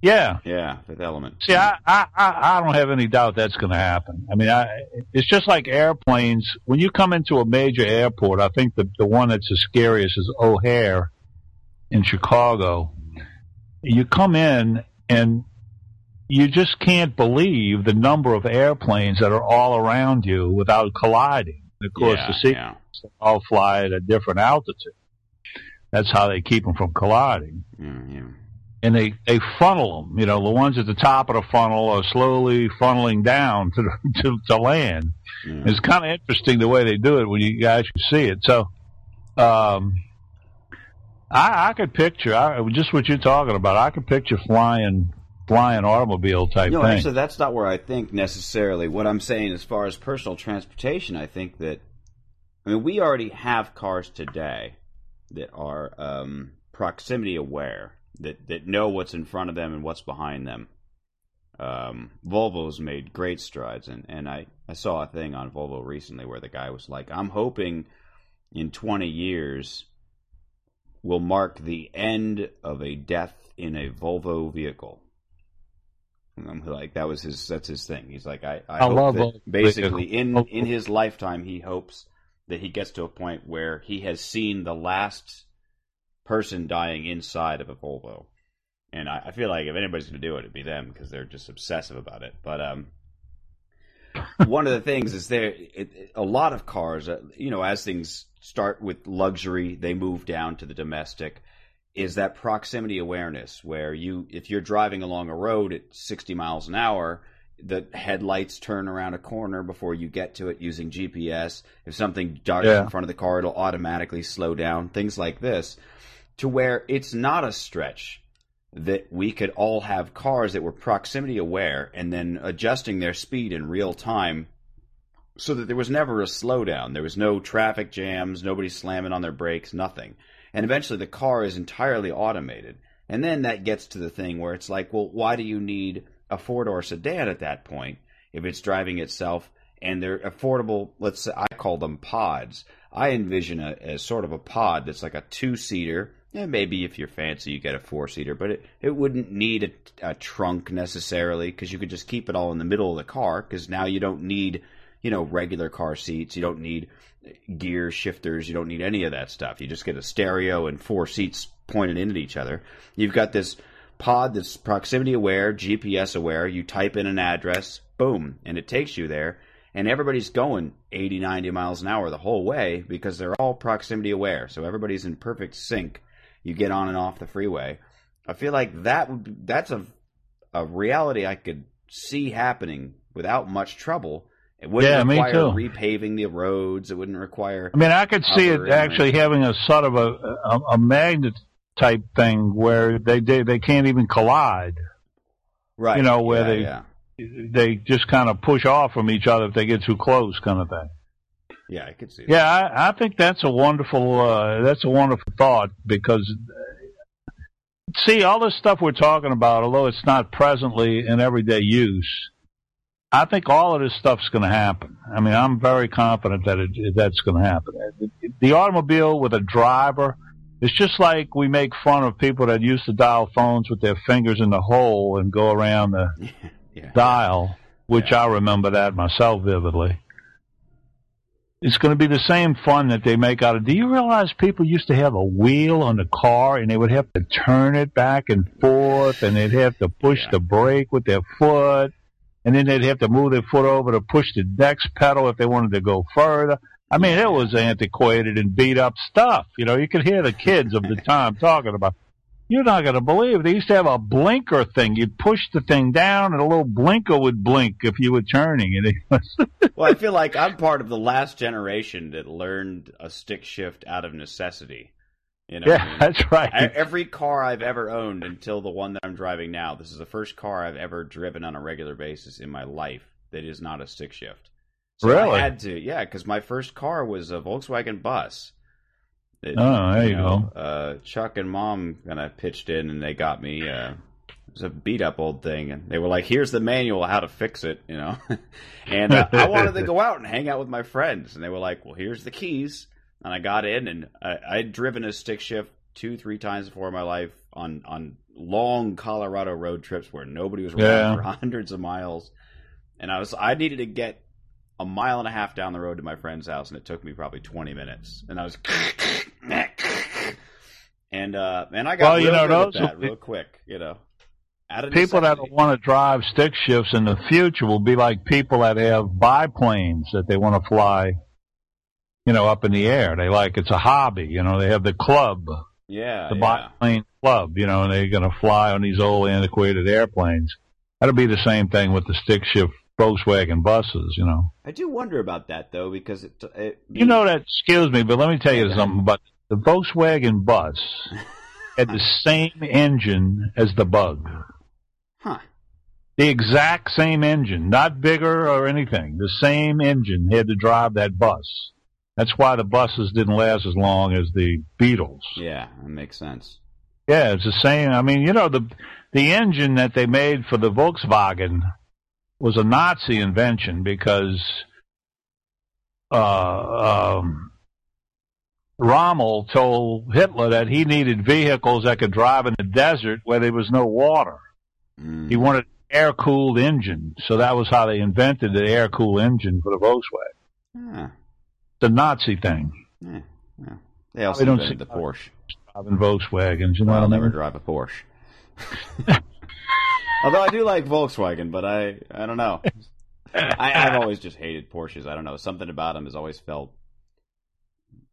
Yeah. Yeah, Fifth Element. See, I, I, I I don't have any doubt that's going to happen. I mean, I, it's just like airplanes. When you come into a major airport, I think the the one that's the scariest is O'Hare in Chicago. You come in and you just can't believe the number of airplanes that are all around you without colliding. Of course, yeah, the seats yeah. all fly at a different altitude. That's how they keep them from colliding yeah. and they they funnel them. You know, the ones at the top of the funnel are slowly funneling down to the, to, to land. It's kind of interesting the way they do it when you actually see it. So, um, I, I could picture I, just what you're talking about. I could picture flying flying automobile type No, thing. actually, that's not where I think necessarily. What I'm saying, as far as personal transportation, I think that I mean we already have cars today that are um, proximity aware, that that know what's in front of them and what's behind them. Um, Volvo's made great strides, and and I I saw a thing on Volvo recently where the guy was like, I'm hoping in 20 years will mark the end of a death in a Volvo vehicle. And I'm like that was his that's his thing. He's like I, I, I hope love that basically in in his lifetime he hopes that he gets to a point where he has seen the last person dying inside of a Volvo. And I, I feel like if anybody's going to do it, it'd be them because they're just obsessive about it. But um, one of the things is there it, it- a lot of cars, uh, you know, as things start with luxury, they move down to the domestic. Is that proximity awareness where you, if you're driving along a road at 60 miles an hour, the headlights turn around a corner before you get to it using GPS. If something darts Yeah. in front of the car, it'll automatically slow down. Things like this, to where it's not a stretch that we could all have cars that were proximity aware and then adjusting their speed in real time so that there was never a slowdown. There was no traffic jams, nobody slamming on their brakes, nothing. And eventually the car is entirely automated. And then that gets to the thing where it's like, well, why do you need a four door sedan at that point if it's driving itself and they're affordable. Let's say I call them pods. I envision a as sort of a pod that's like a two seater. Yeah, maybe if you're fancy, you get a four seater, but it, it wouldn't need a, a trunk necessarily because you could just keep it all in the middle of the car because now you don't need, you know, regular car seats. You don't need gear shifters. You don't need any of that stuff. You just get a stereo and four seats pointed in at each other. You've got this pod that's proximity aware, GPS aware. You type in an address, boom, and it takes you there. And everybody's going 80, 90 miles an hour the whole way because they're all proximity aware. So everybody's in perfect sync. You get on and off the freeway. I feel like that would be, that's a a reality I could see happening without much trouble. It wouldn't Yeah, require repaving the roads. It wouldn't require I mean, I could see it actually having a sort of a, a, a magnet type thing where they, they they can't even collide. right. you know, where yeah, they- yeah. They just kind of push off from each other if they get too close, kind of thing. Yeah, I could see. that. Yeah, I, I think that's a wonderful uh, that's a wonderful thought because uh, see all this stuff we're talking about, although it's not presently in everyday use, I think all of this stuff's going to happen. I mean, I'm very confident that it, that's going to happen. The automobile with a driver. It's just like we make fun of people that used to dial phones with their fingers in the hole and go around the Yeah. dial, which Yeah. I remember that myself vividly. It's going to be the same fun that they make out of. Do you realize people used to have a wheel on the car and they would have to turn it back and forth and they'd have to push Yeah. the brake with their foot and then they'd have to move their foot over to push the next pedal if they wanted to go further. I mean, it was antiquated and beat up stuff. You know, you could hear the kids of the time talking about. You're not going to believe they used to have a blinker thing. You'd push the thing down, and a little blinker would blink if you were turning. And it was, well, I feel like I'm part of the last generation that learned a stick shift out of necessity. You know, what I yeah, mean? that's right. I, every car I've ever owned until the one that I'm driving now, this is the first car I've ever driven on a regular basis in my life that is not a stick shift. So Really? I had to, yeah, because my first car was a Volkswagen bus. It- Oh, there you know, Uh, Chuck and Mom kind of pitched in and they got me. Uh, it was a beat up old thing, and they were like, "Here's the manual how to fix it," you know. and uh, I wanted to go out and hang out with my friends, and they were like, "Well, here's the keys." And I got in, and I, I'd driven a stick shift two, three times before in my life on on long Colorado road trips where nobody was around Yeah. for hundreds of miles, and I was I needed to get a mile and a half down the road to my friend's house, and it took me probably twenty minutes, and I was. And uh, and I got Well, you know, those that real quick, you know. People that want to drive stick shifts in the future will be like people that have biplanes that they want to fly, you know, up in the air. They like it's a hobby. You know, they have the club, yeah, the yeah. biplane club. You know, and they're going to fly on these old antiquated airplanes. That'll be the same thing with the stick shift Volkswagen buses. You know. I do wonder about that though, because it, it You know that, excuse me, but let me tell you Okay. something about the Volkswagen bus had the same engine as the bug. huh? The exact same engine, not bigger or anything. The same engine had to drive that bus. That's why the buses didn't last as long as the Beetles. Yeah, that makes sense. Yeah, it's the same. I mean, you know, the the engine that they made for the Volkswagen was a Nazi invention because uh, um, Rommel told Hitler that he needed vehicles that could drive in the desert where there was no water. Mm. He wanted air cooled engine, so that was how they invented the air cooled engine for the Volkswagen. The Nazi thing, yeah, yeah. They also invented see- the Porsche. driving Volkswagens. You know I'll never mean? drive a Porsche. Although I do like Volkswagen, but I I don't know. I, I've always just hated Porsches. I don't know. Something about them has always felt.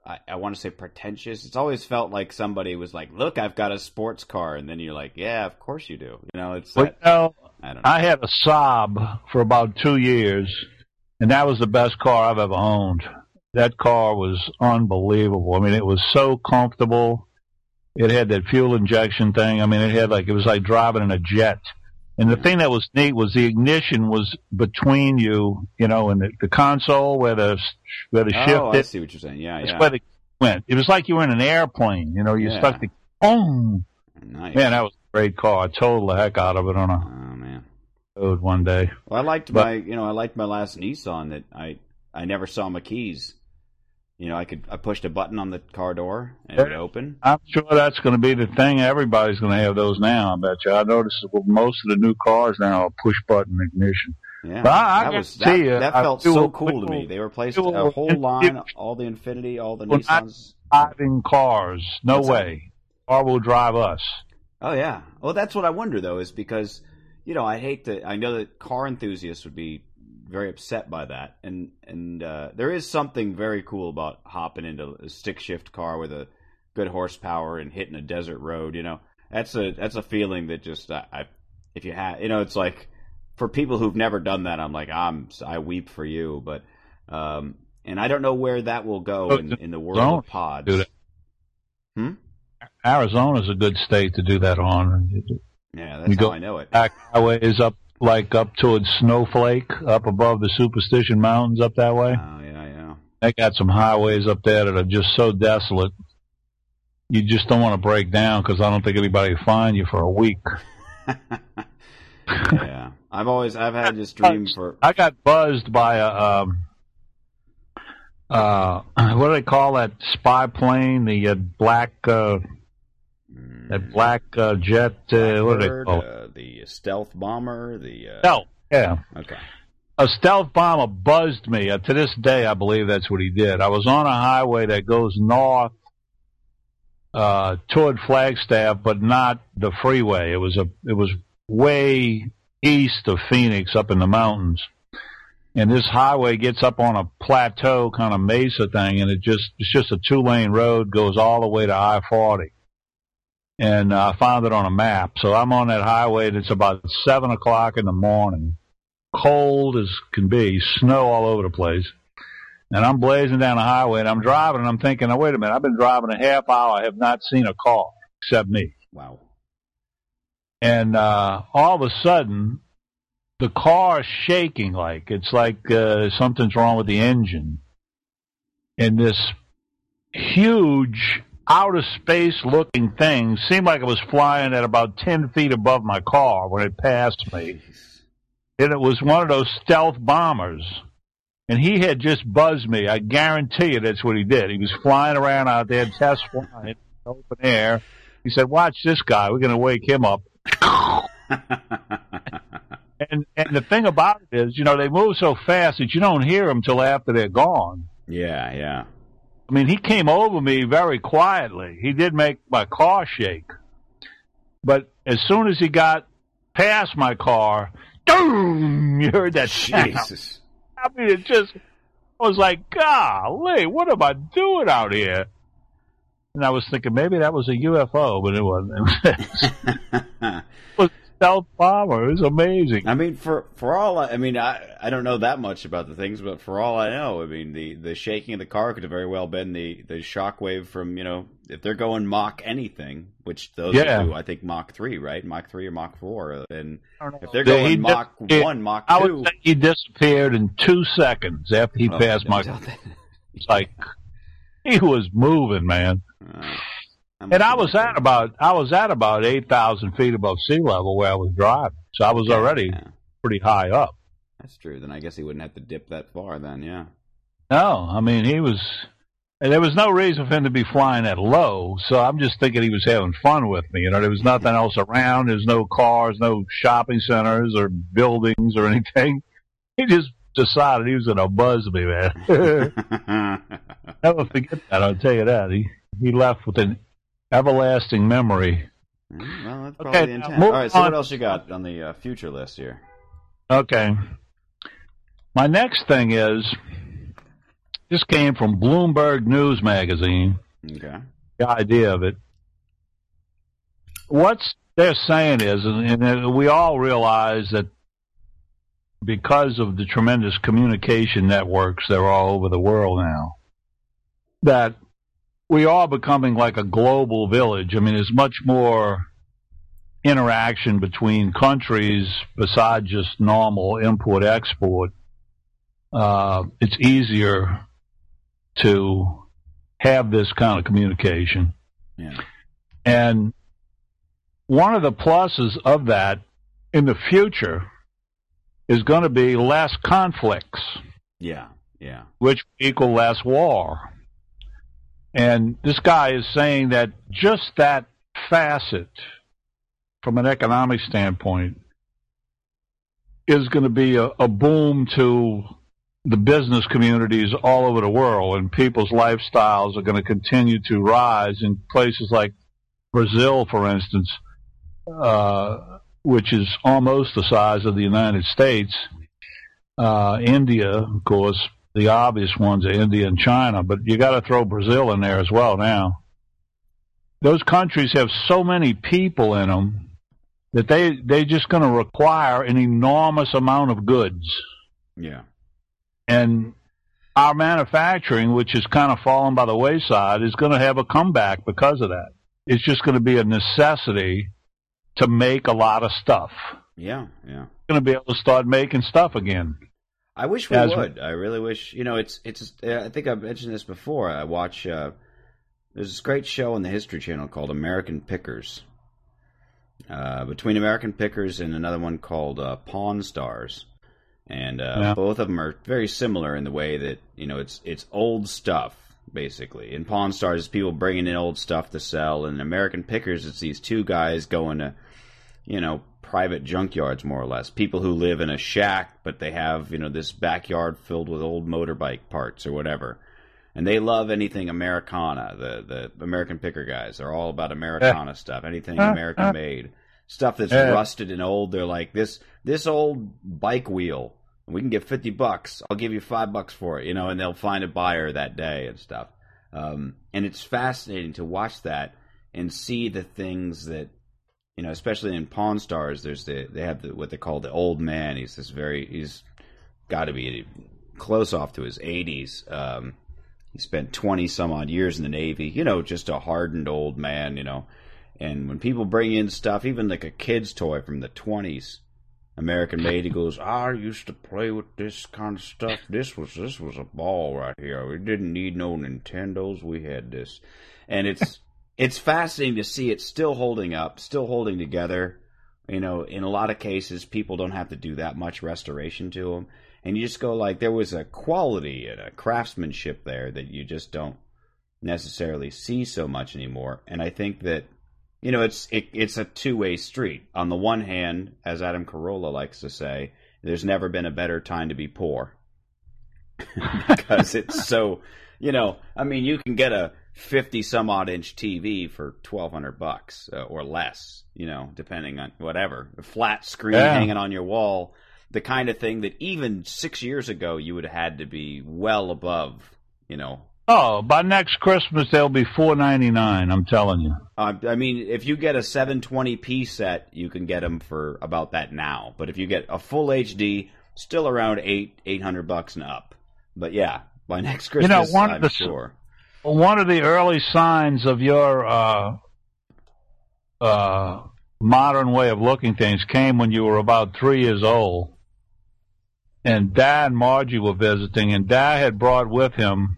I, I want to say pretentious. It's always felt like somebody was like, "Look, I've got a sports car," and then you're like, "Yeah, of course you do." You know, it's Well, that, you know, I don't know. I had a Saab for about two years, and that was the best car I've ever owned. That car was unbelievable. I mean, it was so comfortable. It had that fuel injection thing. I mean, it had like it was like driving in a jet. And the thing that was neat was the ignition was between you, you know, and the, the console where the where the shift oh, I see what you're saying. Yeah, yeah. where the went. It was like you were in an airplane. You know, you Yeah. stuck the boom. Nice. Man, that was a great car. I totaled the heck out of it on a oh man. road one day. Well, I liked But- my, you know, I liked my last Nissan that I, I never saw my keys. You know, I could, I pushed a button on the car door and it would open. I'm sure that's going to be the thing. Everybody's going to have those now. I bet you. I noticed that most of the new cars now are push button ignition. Yeah, But I- I that was see that, it. that felt so cool to me. They replaced a whole line, all the Infiniti, all the Well, Nissans. Driving cars, no What's that? way. Car will drive us. Oh yeah. Well, that's what I wonder though, is because you know I hate to. I know that car enthusiasts would be very upset by that, and and uh, there is something very cool about hopping into a stick shift car with a good horsepower and hitting a desert road. You know, that's a that's a feeling that just I, I if you have you know it's like for people who've never done that, I'm like I'm I weep for you, but um and I don't know where that will go in, in the world Don't of pods. Hmm? Arizona's a good state to do that on. Yeah, that's You how go I know it. Back highways up, like up towards Snowflake, up above the Superstition Mountains, up that way. Oh yeah, yeah. They got some highways up there that are just so desolate. You just don't want to break down because I don't think anybody will find you for a week. yeah, I've always I've had this dream for I got buzzed by a um, uh, what do they call that spy plane? The uh, black uh, that black uh, jet. Uh, what do they call it? The stealth bomber. The uh, Stealth. Yeah, okay, a stealth bomber buzzed me. Uh, to this day, I believe that's what he did. I was on a highway that goes north uh, toward Flagstaff, but not the freeway. It was a it was way east of Phoenix, up in the mountains. And this highway gets up on a plateau, kind of mesa thing, and it just it's just a two lane road goes all the way to I forty. And I found it on a map, so I'm on that highway. and It's about seven o'clock in the morning, cold as can be, snow all over the place. And I'm blazing down the highway, and I'm driving, and I'm thinking, oh, wait a minute, I've been driving a half hour, I have not seen a car except me wow. and uh, all of a sudden the car is shaking like it's like uh, something's wrong with the engine and this huge outer space looking thing seemed like it was flying at about 10 feet above my car when it passed me. And it was one of those stealth bombers. And he had just buzzed me. I guarantee you that's what he did. He was flying around out there test flying in open air. He said watch this guy. We're going to wake him up. And and the thing about it is, you know, they move so fast that you don't hear them till after they're gone. yeah, yeah. I mean, he came over me very quietly. He did make my car shake, but as soon as he got past my car, boom! You heard that sound. Jesus. I mean, it just I was like, golly, what am I doing out here? And I was thinking maybe that was a UFO, but it wasn't. It was a stealth bomber. It was amazing. I mean, for for all I, I mean, I I don't know that much about the things, but for all I know, I mean, the the shaking of the car could have very well been the the shock wave from you know if they're going Mach anything, which those Yeah. do, I think Mach three, right? Mach three or Mach four, and I don't know. if they're He going Mach disappeared- one, Mach I two, would say he disappeared in two seconds after he Oh, passed my. no It's like he was moving, man. Uh, I'm And I was at about I was at about eight thousand feet above sea level where I was driving, so I was Yeah, already yeah. pretty high up. That's true. Then I guess he wouldn't have to dip that far. Then, yeah. No, I mean he was. And there was no reason for him to be flying that low, so I'm just thinking he was having fun with me. You know, there was nothing else around. There's no cars, no shopping centers or buildings or anything. He just decided he was going to buzz me, man. Never forget that. I'll tell you that. He he left with an everlasting memory. well, that's Okay, the intent. All right. So, on. what else you got on the uh, future list here? Okay. My next thing is this came from Bloomberg News Magazine. Okay. The idea of it. What's they're saying is, and, and we all realize that because of the tremendous communication networks that are all over the world now, that we are becoming like a global village. I mean, there's much more interaction between countries besides just normal import export. Uh, it's easier to have this kind of communication. Yeah. And one of the pluses of that in the future is going to be less conflicts. Yeah, yeah. Which equal less war. And this guy is saying that just that facet, from an economic standpoint, is going to be a, a boom to the business communities all over the world, and people's lifestyles are going to continue to rise in places like Brazil, for instance, uh, which is almost the size of the United States. Uh, India, of course, the obvious ones are India and China, but you got to throw Brazil in there as well now. Those countries have so many people in them that they they're just going to require an enormous amount of goods. Yeah. And our manufacturing, which has kind of fallen by the wayside, is going to have a comeback because of that. It's just going to be a necessity to make a lot of stuff. Yeah, yeah. Going to be able to start making stuff again. I wish we As would. I really wish. You know, it's it's. I think I've mentioned this before. I watch. Uh, there's this great show on the History Channel called American Pickers. Uh, between American Pickers and another one called uh, Pawn Stars, and uh, yeah. both of them are very similar in the way that you know it's it's old stuff basically. In Pawn Stars, it's people bringing in old stuff to sell, and American Pickers, it's these two guys going to you know private junkyards more or less. People who live in a shack, but they have you know this backyard filled with old motorbike parts or whatever. And they love anything Americana. The the American Picker guys are all about Americana stuff. Anything American made stuff that's rusted and old. They're like this this old bike wheel we can get 50 bucks. I'll give you five bucks for it, you know, and they'll find a buyer that day and stuff. Um, and it's fascinating to watch that and see the things that, you know, especially in Pawn Stars, there's the, they have the, what they call the old man. He's this very, he's got to be close off to his 80s. Um, he spent 20 some odd years in the Navy, you know, just a hardened old man, you know. And when people bring in stuff, even like a kid's toy from the 20s, American made. He goes, I used to play with this kind of stuff. This was this was a ball right here. We didn't need no Nintendos. We had this, and it's it's fascinating to see it still holding up, still holding together. You know, in a lot of cases, people don't have to do that much restoration to them, and you just go like there was a quality and a craftsmanship there that you just don't necessarily see so much anymore. And I think that you know, it's it, it's a two way street. On the one hand, as Adam Carolla likes to say, there's never been a better time to be poor because it's so. You know, I mean, you can get a fifty some odd inch TV for twelve hundred bucks uh, or less. You know, depending on whatever a flat screen yeah. hanging on your wall. The kind of thing that even six years ago you would have had to be well above. You know, Oh, by next Christmas they'll be four ninety nine. I'm telling you. Uh, I mean, if you get a 720p set, you can get them for about that now. But if you get a full HD, still around eight eight hundred bucks and up. But yeah, by next Christmas, you know, one I'm of the, sure. One of the early signs of your uh, uh, modern way of looking things came when you were about three years old, and Dad and Margie were visiting, and Dad had brought with him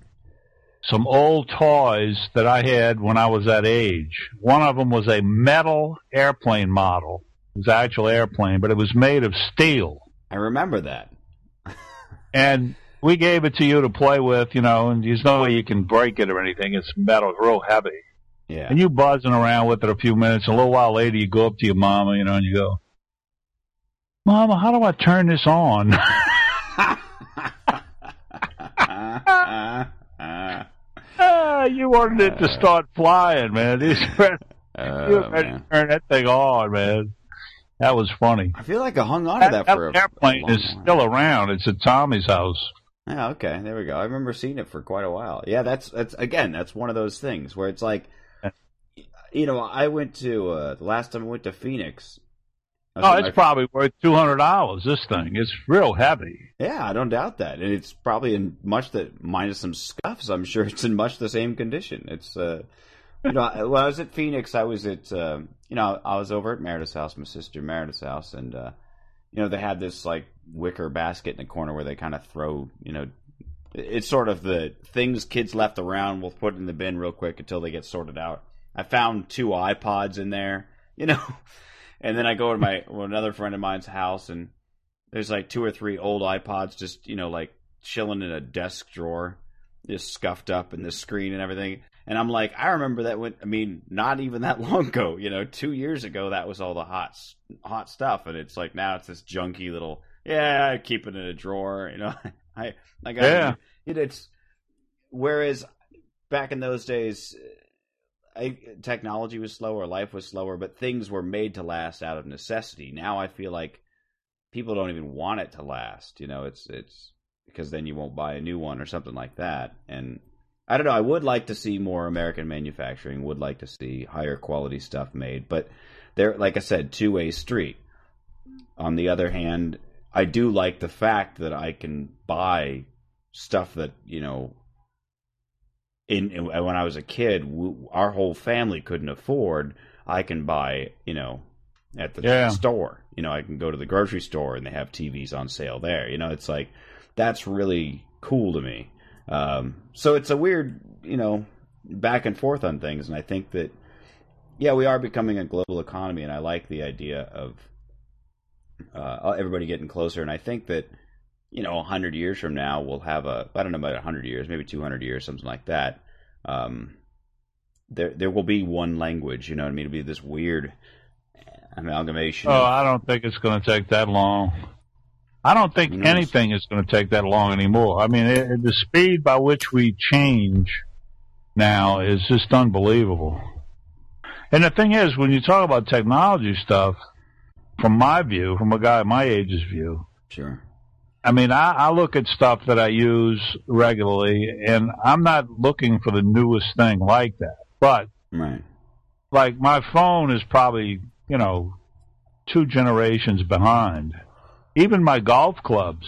some old toys that I had when I was that age. One of them was a metal airplane model. It was an actual airplane, but it was made of steel. I remember that. and we gave it to you to play with, you know, and there's no way you can break it or anything. It's metal, real heavy. Yeah. And you buzzing around with it a few minutes. A little while later, you go up to your mama, you know, and you go, "Mama, how do I turn this on?" ah, you wanted it to start flying, man. Uh, you ready to turn that thing on, man. That was funny. I feel like I hung on to that, that for a airplane is still around. It's at Tommy's house. Yeah, okay, there we go. I remember seeing it for quite a while. Yeah, that's that's again, that's one of those things where it's like, you know, I went to uh, the last time I went to Phoenix. Oh, it's probably worth two hundred dollars. This thing, it's real heavy. Yeah, I don't doubt that, and it's probably in much that minus some scuffs. I'm sure it's in much the same condition. It's, uh, you know, when I was at Phoenix, I was at, uh, you know, I was over at Meredith's house, my sister Meredith's house, and uh, you know, they had this like wicker basket in the corner where they kind of throw, you know, it's sort of the things kids left around. We'll put in the bin real quick until they get sorted out. I found two iPods in there, you know. And then I go to my well, another friend of mine's house, and there's like two or three old iPods just you know like chilling in a desk drawer, just scuffed up in the screen and everything. And I'm like, I remember that when I mean, not even that long ago, you know, two years ago, that was all the hot hot stuff, and it's like now it's this junky little yeah, I keep it in a drawer, you know. I I got Yeah. it, it's whereas back in those days I, technology was slower, life was slower, but things were made to last out of necessity. Now I feel like people don't even want it to last. You know, it's it's because then you won't buy a new one or something like that. And I don't know. I would like to see more American manufacturing. Would like to see higher quality stuff made, but they're like I said, two way street. On the other hand, I do like the fact that I can buy stuff that you know in, in when I was a kid, w our whole family couldn't afford. I can buy, you know, at the Yeah. store. You know, I can go to the grocery store and they have TVs on sale there. You know, it's like that's really cool to me. Um, so it's a weird, you know, back and forth on things, and I think that yeah, we are becoming a global economy, and I like the idea of uh, everybody getting closer. And I think that you know, hundred years from now, we'll have a I don't know about hundred years, maybe two hundred years, something like that. Um, there there will be one language. You know what I mean? It'll be this weird amalgamation. Oh, of- I don't think it's going to take that long. I don't think knows? anything is going to take that long anymore. I mean, it, it- the speed by which we change now is just unbelievable. And the thing is, when you talk about technology stuff, from my view, from a guy my age's view, sure. I mean, I, I look at stuff that I use regularly, and I'm not looking for the newest thing like that. But Right. like my phone is probably you know two generations behind. Even my golf clubs.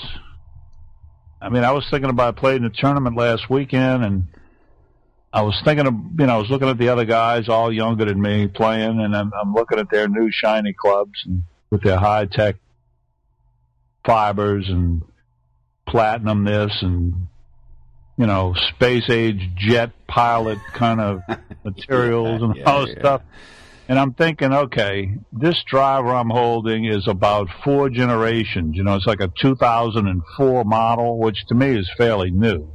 I mean, I was thinking about playing a tournament last weekend, and I was thinking of you know I was looking at the other guys, all younger than me, playing, and I'm, I'm looking at their new shiny clubs and with their high tech fibers and platinum this and you know space age jet pilot kind of materials and Yeah, all this yeah. stuff. And I'm thinking, okay, this driver I'm holding is about four generations. You know, it's like a 2004 model, which to me is fairly new.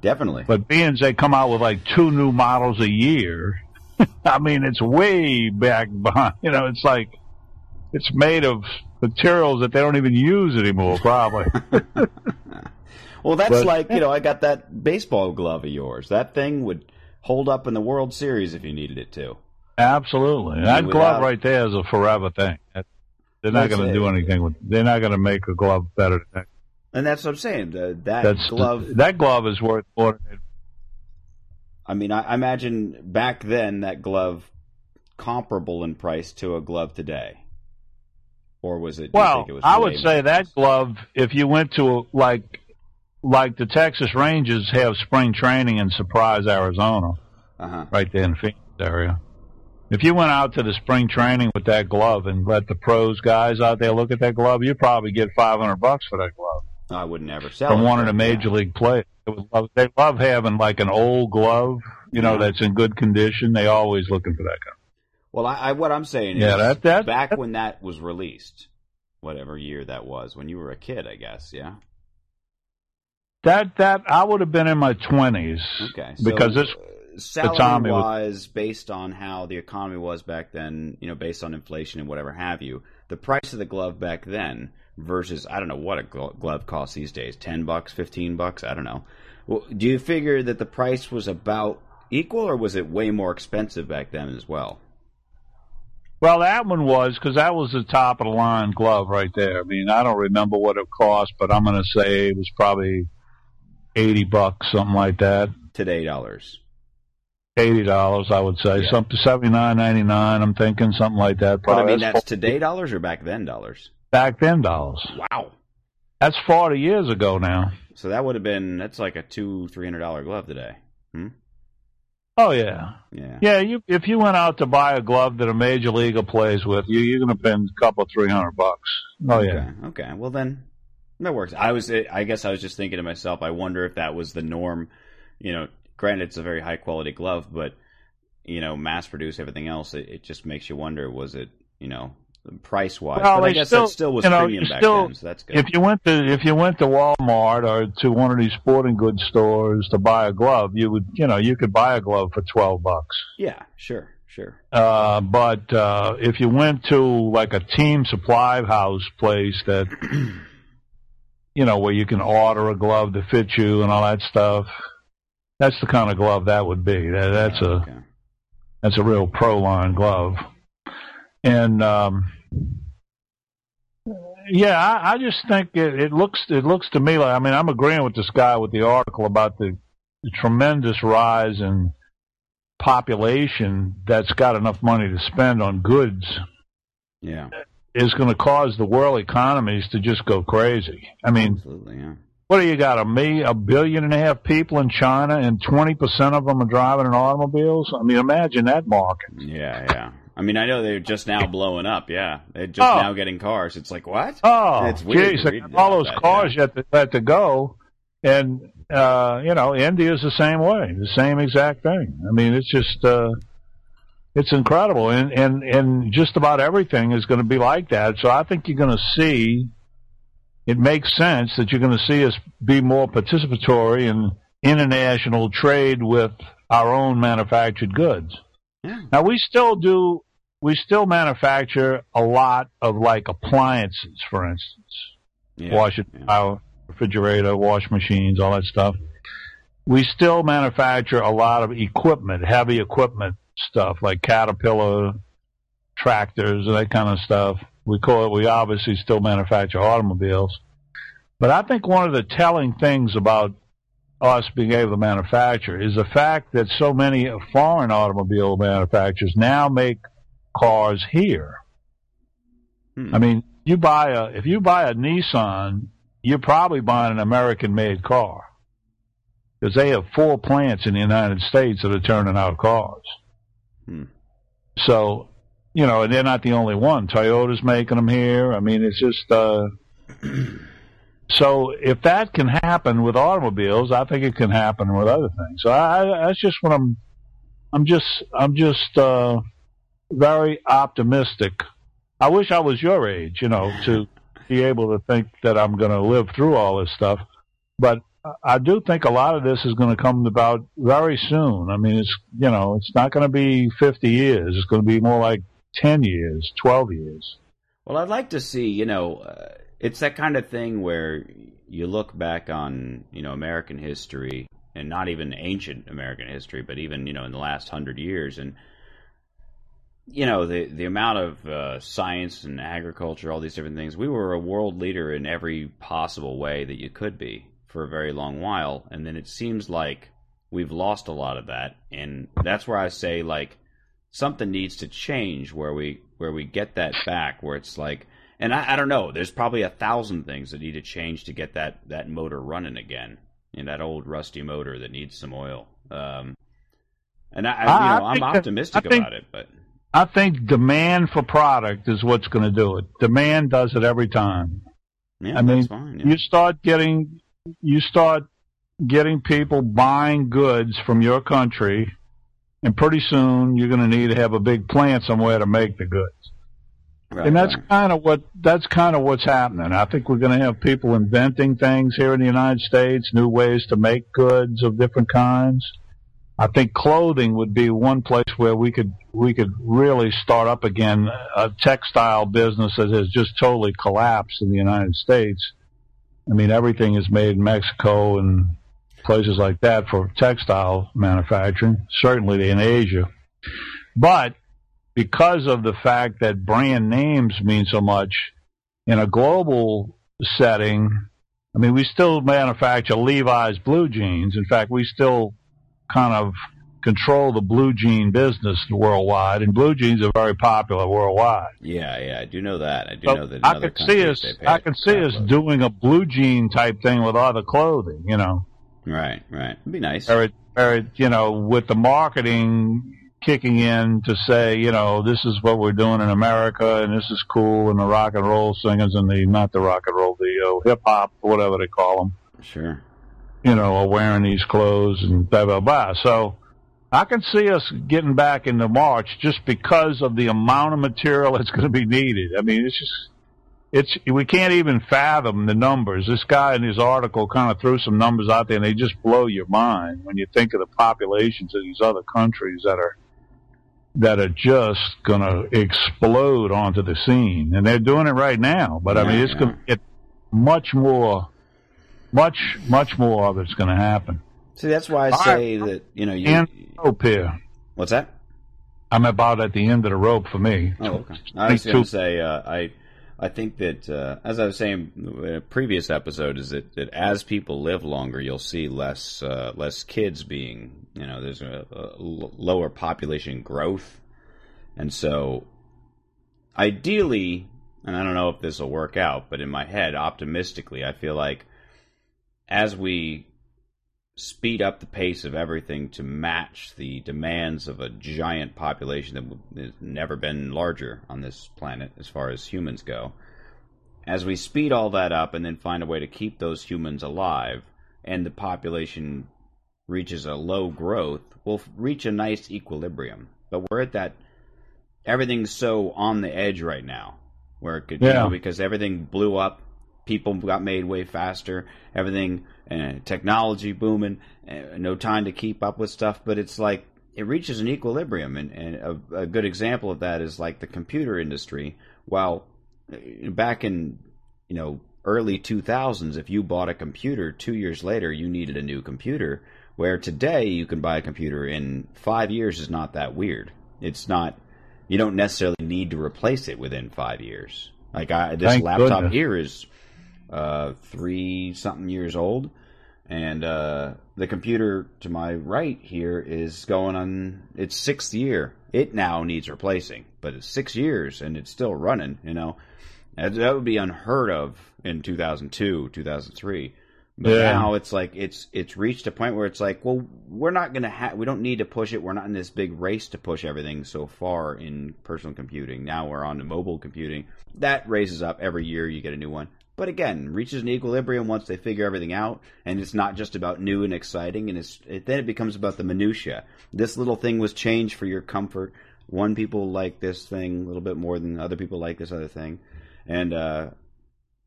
Definitely. But being they come out with like two new models a year, I mean, it's way back behind. You know, it's like it's made of materials that they don't even use anymore, probably. Well, that's But- like you know, I got that baseball glove of yours. That thing would hold up in the World Series if you needed it to. Absolutely. That without- glove right there is a forever thing. That- They're not going to do anything with. They're not going to make a glove better than that. And that's what I'm saying. The, that That's glove. That glove is worth more. Than, I mean, I, I imagine back then that glove comparable in price to a glove today, or was it? well, think it was I would say that glove. If you went to like, like the Texas Rangers have spring training in Surprise, Arizona, Uh-huh. right there in Phoenix area. If you went out to the spring training with that glove and let the pros guys out there look at that glove, you'd probably get five hundred bucks for that glove. I would never sell from it, one of the major yeah. league players. They, love, they love having like an old glove, you know, Yeah. that's in good condition. They always looking for that kind. Well, I, I what I'm saying Yeah, is that- that- back that- when that was released, whatever year that was, when you were a kid, I guess. Yeah. That that I would have been in my twenties Okay. because this uh, salary time it was- wise, based on how the economy was back then, you know, based on inflation and whatever have you, the price of the glove back then versus I don't know what a glove costs these days, ten bucks, fifteen bucks, I don't know. Well, do you figure that the price was about equal, or was it way more expensive back then as well? Well that one was because that was the top of the line glove right there. I mean I don't remember what it cost, but I'm going to say it was probably eighty bucks, something like that. Today dollars. Eighty dollars, I would say, Yeah. something seventy nine ninety nine. I'm thinking something like that. But I Probably mean, that's That's today dollars or back then dollars. back then dollars. Wow. That's forty years ago now. So that would have been that's like a two three hundred dollar glove today. Hmm? Oh yeah. Yeah. Yeah, you if you went out to buy a glove that a major leaguer plays with, you you're going to spend a couple three hundred bucks. Oh yeah. Okay. Okay. Well then, that works. I was. I guess I was just thinking to myself. I wonder if that was the norm. You know, granted, it's a very high quality glove, but you know, mass produce everything else. It, it just makes you wonder. Was it? You know, price wise. Well, but I guess still- that still was you know, premium back still- then, so that's good. If you went to if you went to Walmart or to one of these sporting goods stores to buy a glove, you would you know you could buy a glove for twelve bucks. yeah, sure, sure. Uh, but uh, if you went to like a team supply house place that you know where you can order a glove to fit you and all that stuff, that's the kind of glove that would be. That, that's a Okay. that's a real pro line glove. And um, yeah, I, I just think it, it looks it looks to me like I mean I'm agreeing with this guy with the article about the, the tremendous rise in population that's got enough money to spend on goods Yeah, is going to cause the world economies to just go crazy. I mean, absolutely. Yeah. what do you got? A me, a billion and a half people in China, and twenty percent of them are driving in automobiles. I mean, imagine that market. Yeah, yeah. I mean, I know they're just now blowing up. Yeah, they're just Oh. now getting cars. It's like what? Oh, It's weird geez, to they read got all those that, cars yet to, yet to go, and uh, you know, India's the same way, the same exact thing. I mean, it's just uh, it's incredible, and and and just about everything is going to be like that. So I think you're going to see. It makes sense that you're going to see us be more participatory in international trade with our own manufactured goods. Yeah. Now we still do we still manufacture a lot of like appliances, for instance. Yeah. Washer yeah. power, refrigerator, wash machines, all that stuff. We still manufacture a lot of equipment, heavy equipment stuff like Caterpillar tractors and that kind of stuff. We call it we obviously still manufacture automobiles. But I think one of the telling things about us being able to manufacture is the fact that so many foreign automobile manufacturers now make cars here. Hmm. I mean, you buy a if you buy a Nissan, you're probably buying an American-made car because they have four plants in the United States that are turning out cars. Hmm. So, you know, and they're not the only one. Toyota's making them here. I mean, it's just. uh So if that can happen with automobiles, I think it can happen with other things. So I, I that's just what I'm. I'm just. I'm just uh very optimistic. I wish I was your age, you know, to be able to think that I'm going to live through all this stuff. But I do think a lot of this is going to come about very soon. I mean, it's you know, it's not going to be 50 years. It's going to be more like 10 years, 12 years. Well, I'd like to see, you know, uh, it's that kind of thing where you look back on, you know, American history and not even ancient American history, but even, you know, in the last hundred years and you know the the amount of uh, science and agriculture, all these different things. We were a world leader in every possible way that you could be for a very long while, and then it seems like we've lost a lot of that, and that's where I say like something needs to change where we where we get that back, where it's like, and I, I don't know, there's probably a thousand things that need to change to get that that motor running again, in that old rusty motor that needs some oil. Um, and I, I, you know, I that- optimistic think- about it, but. I think demand for product is what's going to do it. Demand does it every time. Yeah, I mean, that's fine. Yeah. You start getting, you start getting people buying goods from your country, and pretty soon you're going to need to have a big plant somewhere to make the goods. Right, and that's right. kind of what that's kind of what's happening. I think we're going to have people inventing things here in the United States, new ways to make goods of different kinds. I think clothing would be one place where we could we could really start up again a textile business that has just totally collapsed in the United States. I mean, everything is made in Mexico and places like that for textile manufacturing, certainly in Asia. But because of the fact that brand names mean so much in a global setting, I mean, we still manufacture Levi's blue jeans. In fact, we still kind of control the blue jean business worldwide, and blue jeans are very popular worldwide. Yeah, yeah, I do know that. I do So know that. I could see us, I can see us doing a blue jean type thing with other clothing, you know. Right, right. It'd be nice. or it, or it, you know, with the marketing kicking in to say, you know, this is what we're doing in America and this is cool, and the rock and roll singers and the not the rock and roll, the uh, hip hop, whatever they call them, Sure. you know, are wearing these clothes and blah blah blah. So I can see us getting back into March just because of the amount of material that's going to be needed. I mean, it's just it's we can't even fathom the numbers. This guy in his article kind of threw some numbers out there, and they just blow your mind when you think of the populations of these other countries that are that are just going to explode onto the scene, and they're doing it right now. But I mean, it's going to get much more, much much more of it's going to happen. See, that's why I say right. that you know you. And rope here. What's that? I'm about at the end of the rope for me. Oh, okay. I was going to say uh, I I think that, uh, as I was saying in a previous episode, is that, that as people live longer, you'll see less uh, less kids being, you know, there's a, a lower population growth, and so ideally, and I don't know if this will work out, but in my head, optimistically, I feel like as we speed up the pace of everything to match the demands of a giant population that has never been larger on this planet as far as humans go. As we speed all that up and then find a way to keep those humans alive and the population reaches a low growth, we'll reach a nice equilibrium. But we're at that everything's so on the edge right now where it could yeah. you know because everything blew up people got made way faster. Everything, uh, technology booming, no time to keep up with stuff. But it's like it reaches an equilibrium, and, and a, a, good example of that is like the computer industry. While uh, back in you know early 2000s, if you bought a computer, two years later you needed a new computer. Where today you can buy a computer in five years is not that weird. It's not. You don't necessarily need to replace it within five years. Like I, this Thank laptop goodness. here is uh, three something years old, and uh, the computer to my right here is going on its sixth year. It now needs replacing, but it's six years and it's still running. You know, that, that would be unheard of in 2002, 2003. But yeah. now it's like it's it's reached a point where it's like, well, we're not gonna have, we don't need to push it. We're not in this big race to push everything so far in personal computing. Now we're on to mobile computing. That raises up every year. You get a new one. But again, reaches an equilibrium once they figure everything out, and it's not just about new and exciting, and it's it, then it becomes about the minutia. This little thing was changed for your comfort. One people like this thing a little bit more than other people like this other thing, and uh,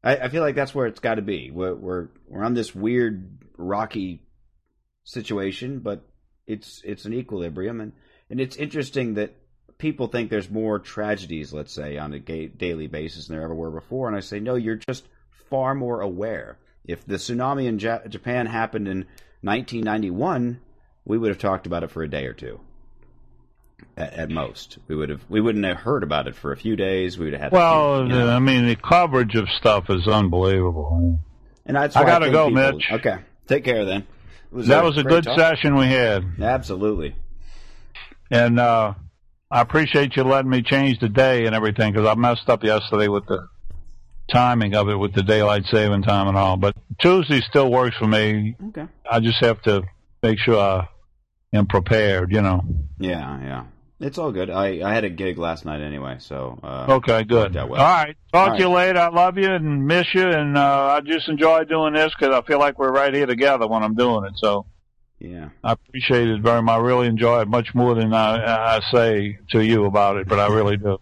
I, I, feel like that's where it's got to be. We're, we're we're on this weird rocky situation, but it's it's an equilibrium, and and it's interesting that people think there's more tragedies, let's say, on a daily basis than there ever were before, and I say no, you're just far more aware. If the tsunami in Japan happened in 1991, we would have talked about it for a day or two. At, at, most, we would have we wouldn't have heard about it for a few days. We would have had. Well, few, you know. I mean, the coverage of stuff is unbelievable. And that's I gotta I go, people, Mitch. Okay, take care then. Was that was a good talk. session we had. Absolutely. And uh, I appreciate you letting me change the day and everything because I messed up yesterday with the timing of it with the daylight saving time and all. But Tuesday still works for me. Okay. I just have to make sure I am prepared, you know. Yeah, yeah. It's all good. I, I had a gig last night anyway, so. Uh, okay, good. Well. All right. Talk all to right. you later. I love you and miss you, and uh, I just enjoy doing this because I feel like we're right here together when I'm doing it. So. Yeah. I appreciate it very much. I really enjoy it much more than I, I say to you about it, but I really do.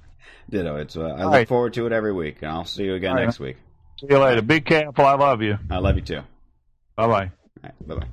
Ditto. It's uh, I All look right. forward to it every week, and I'll see you again next week. See you later. Be careful. I love you. I love you too. Bye bye. Bye bye.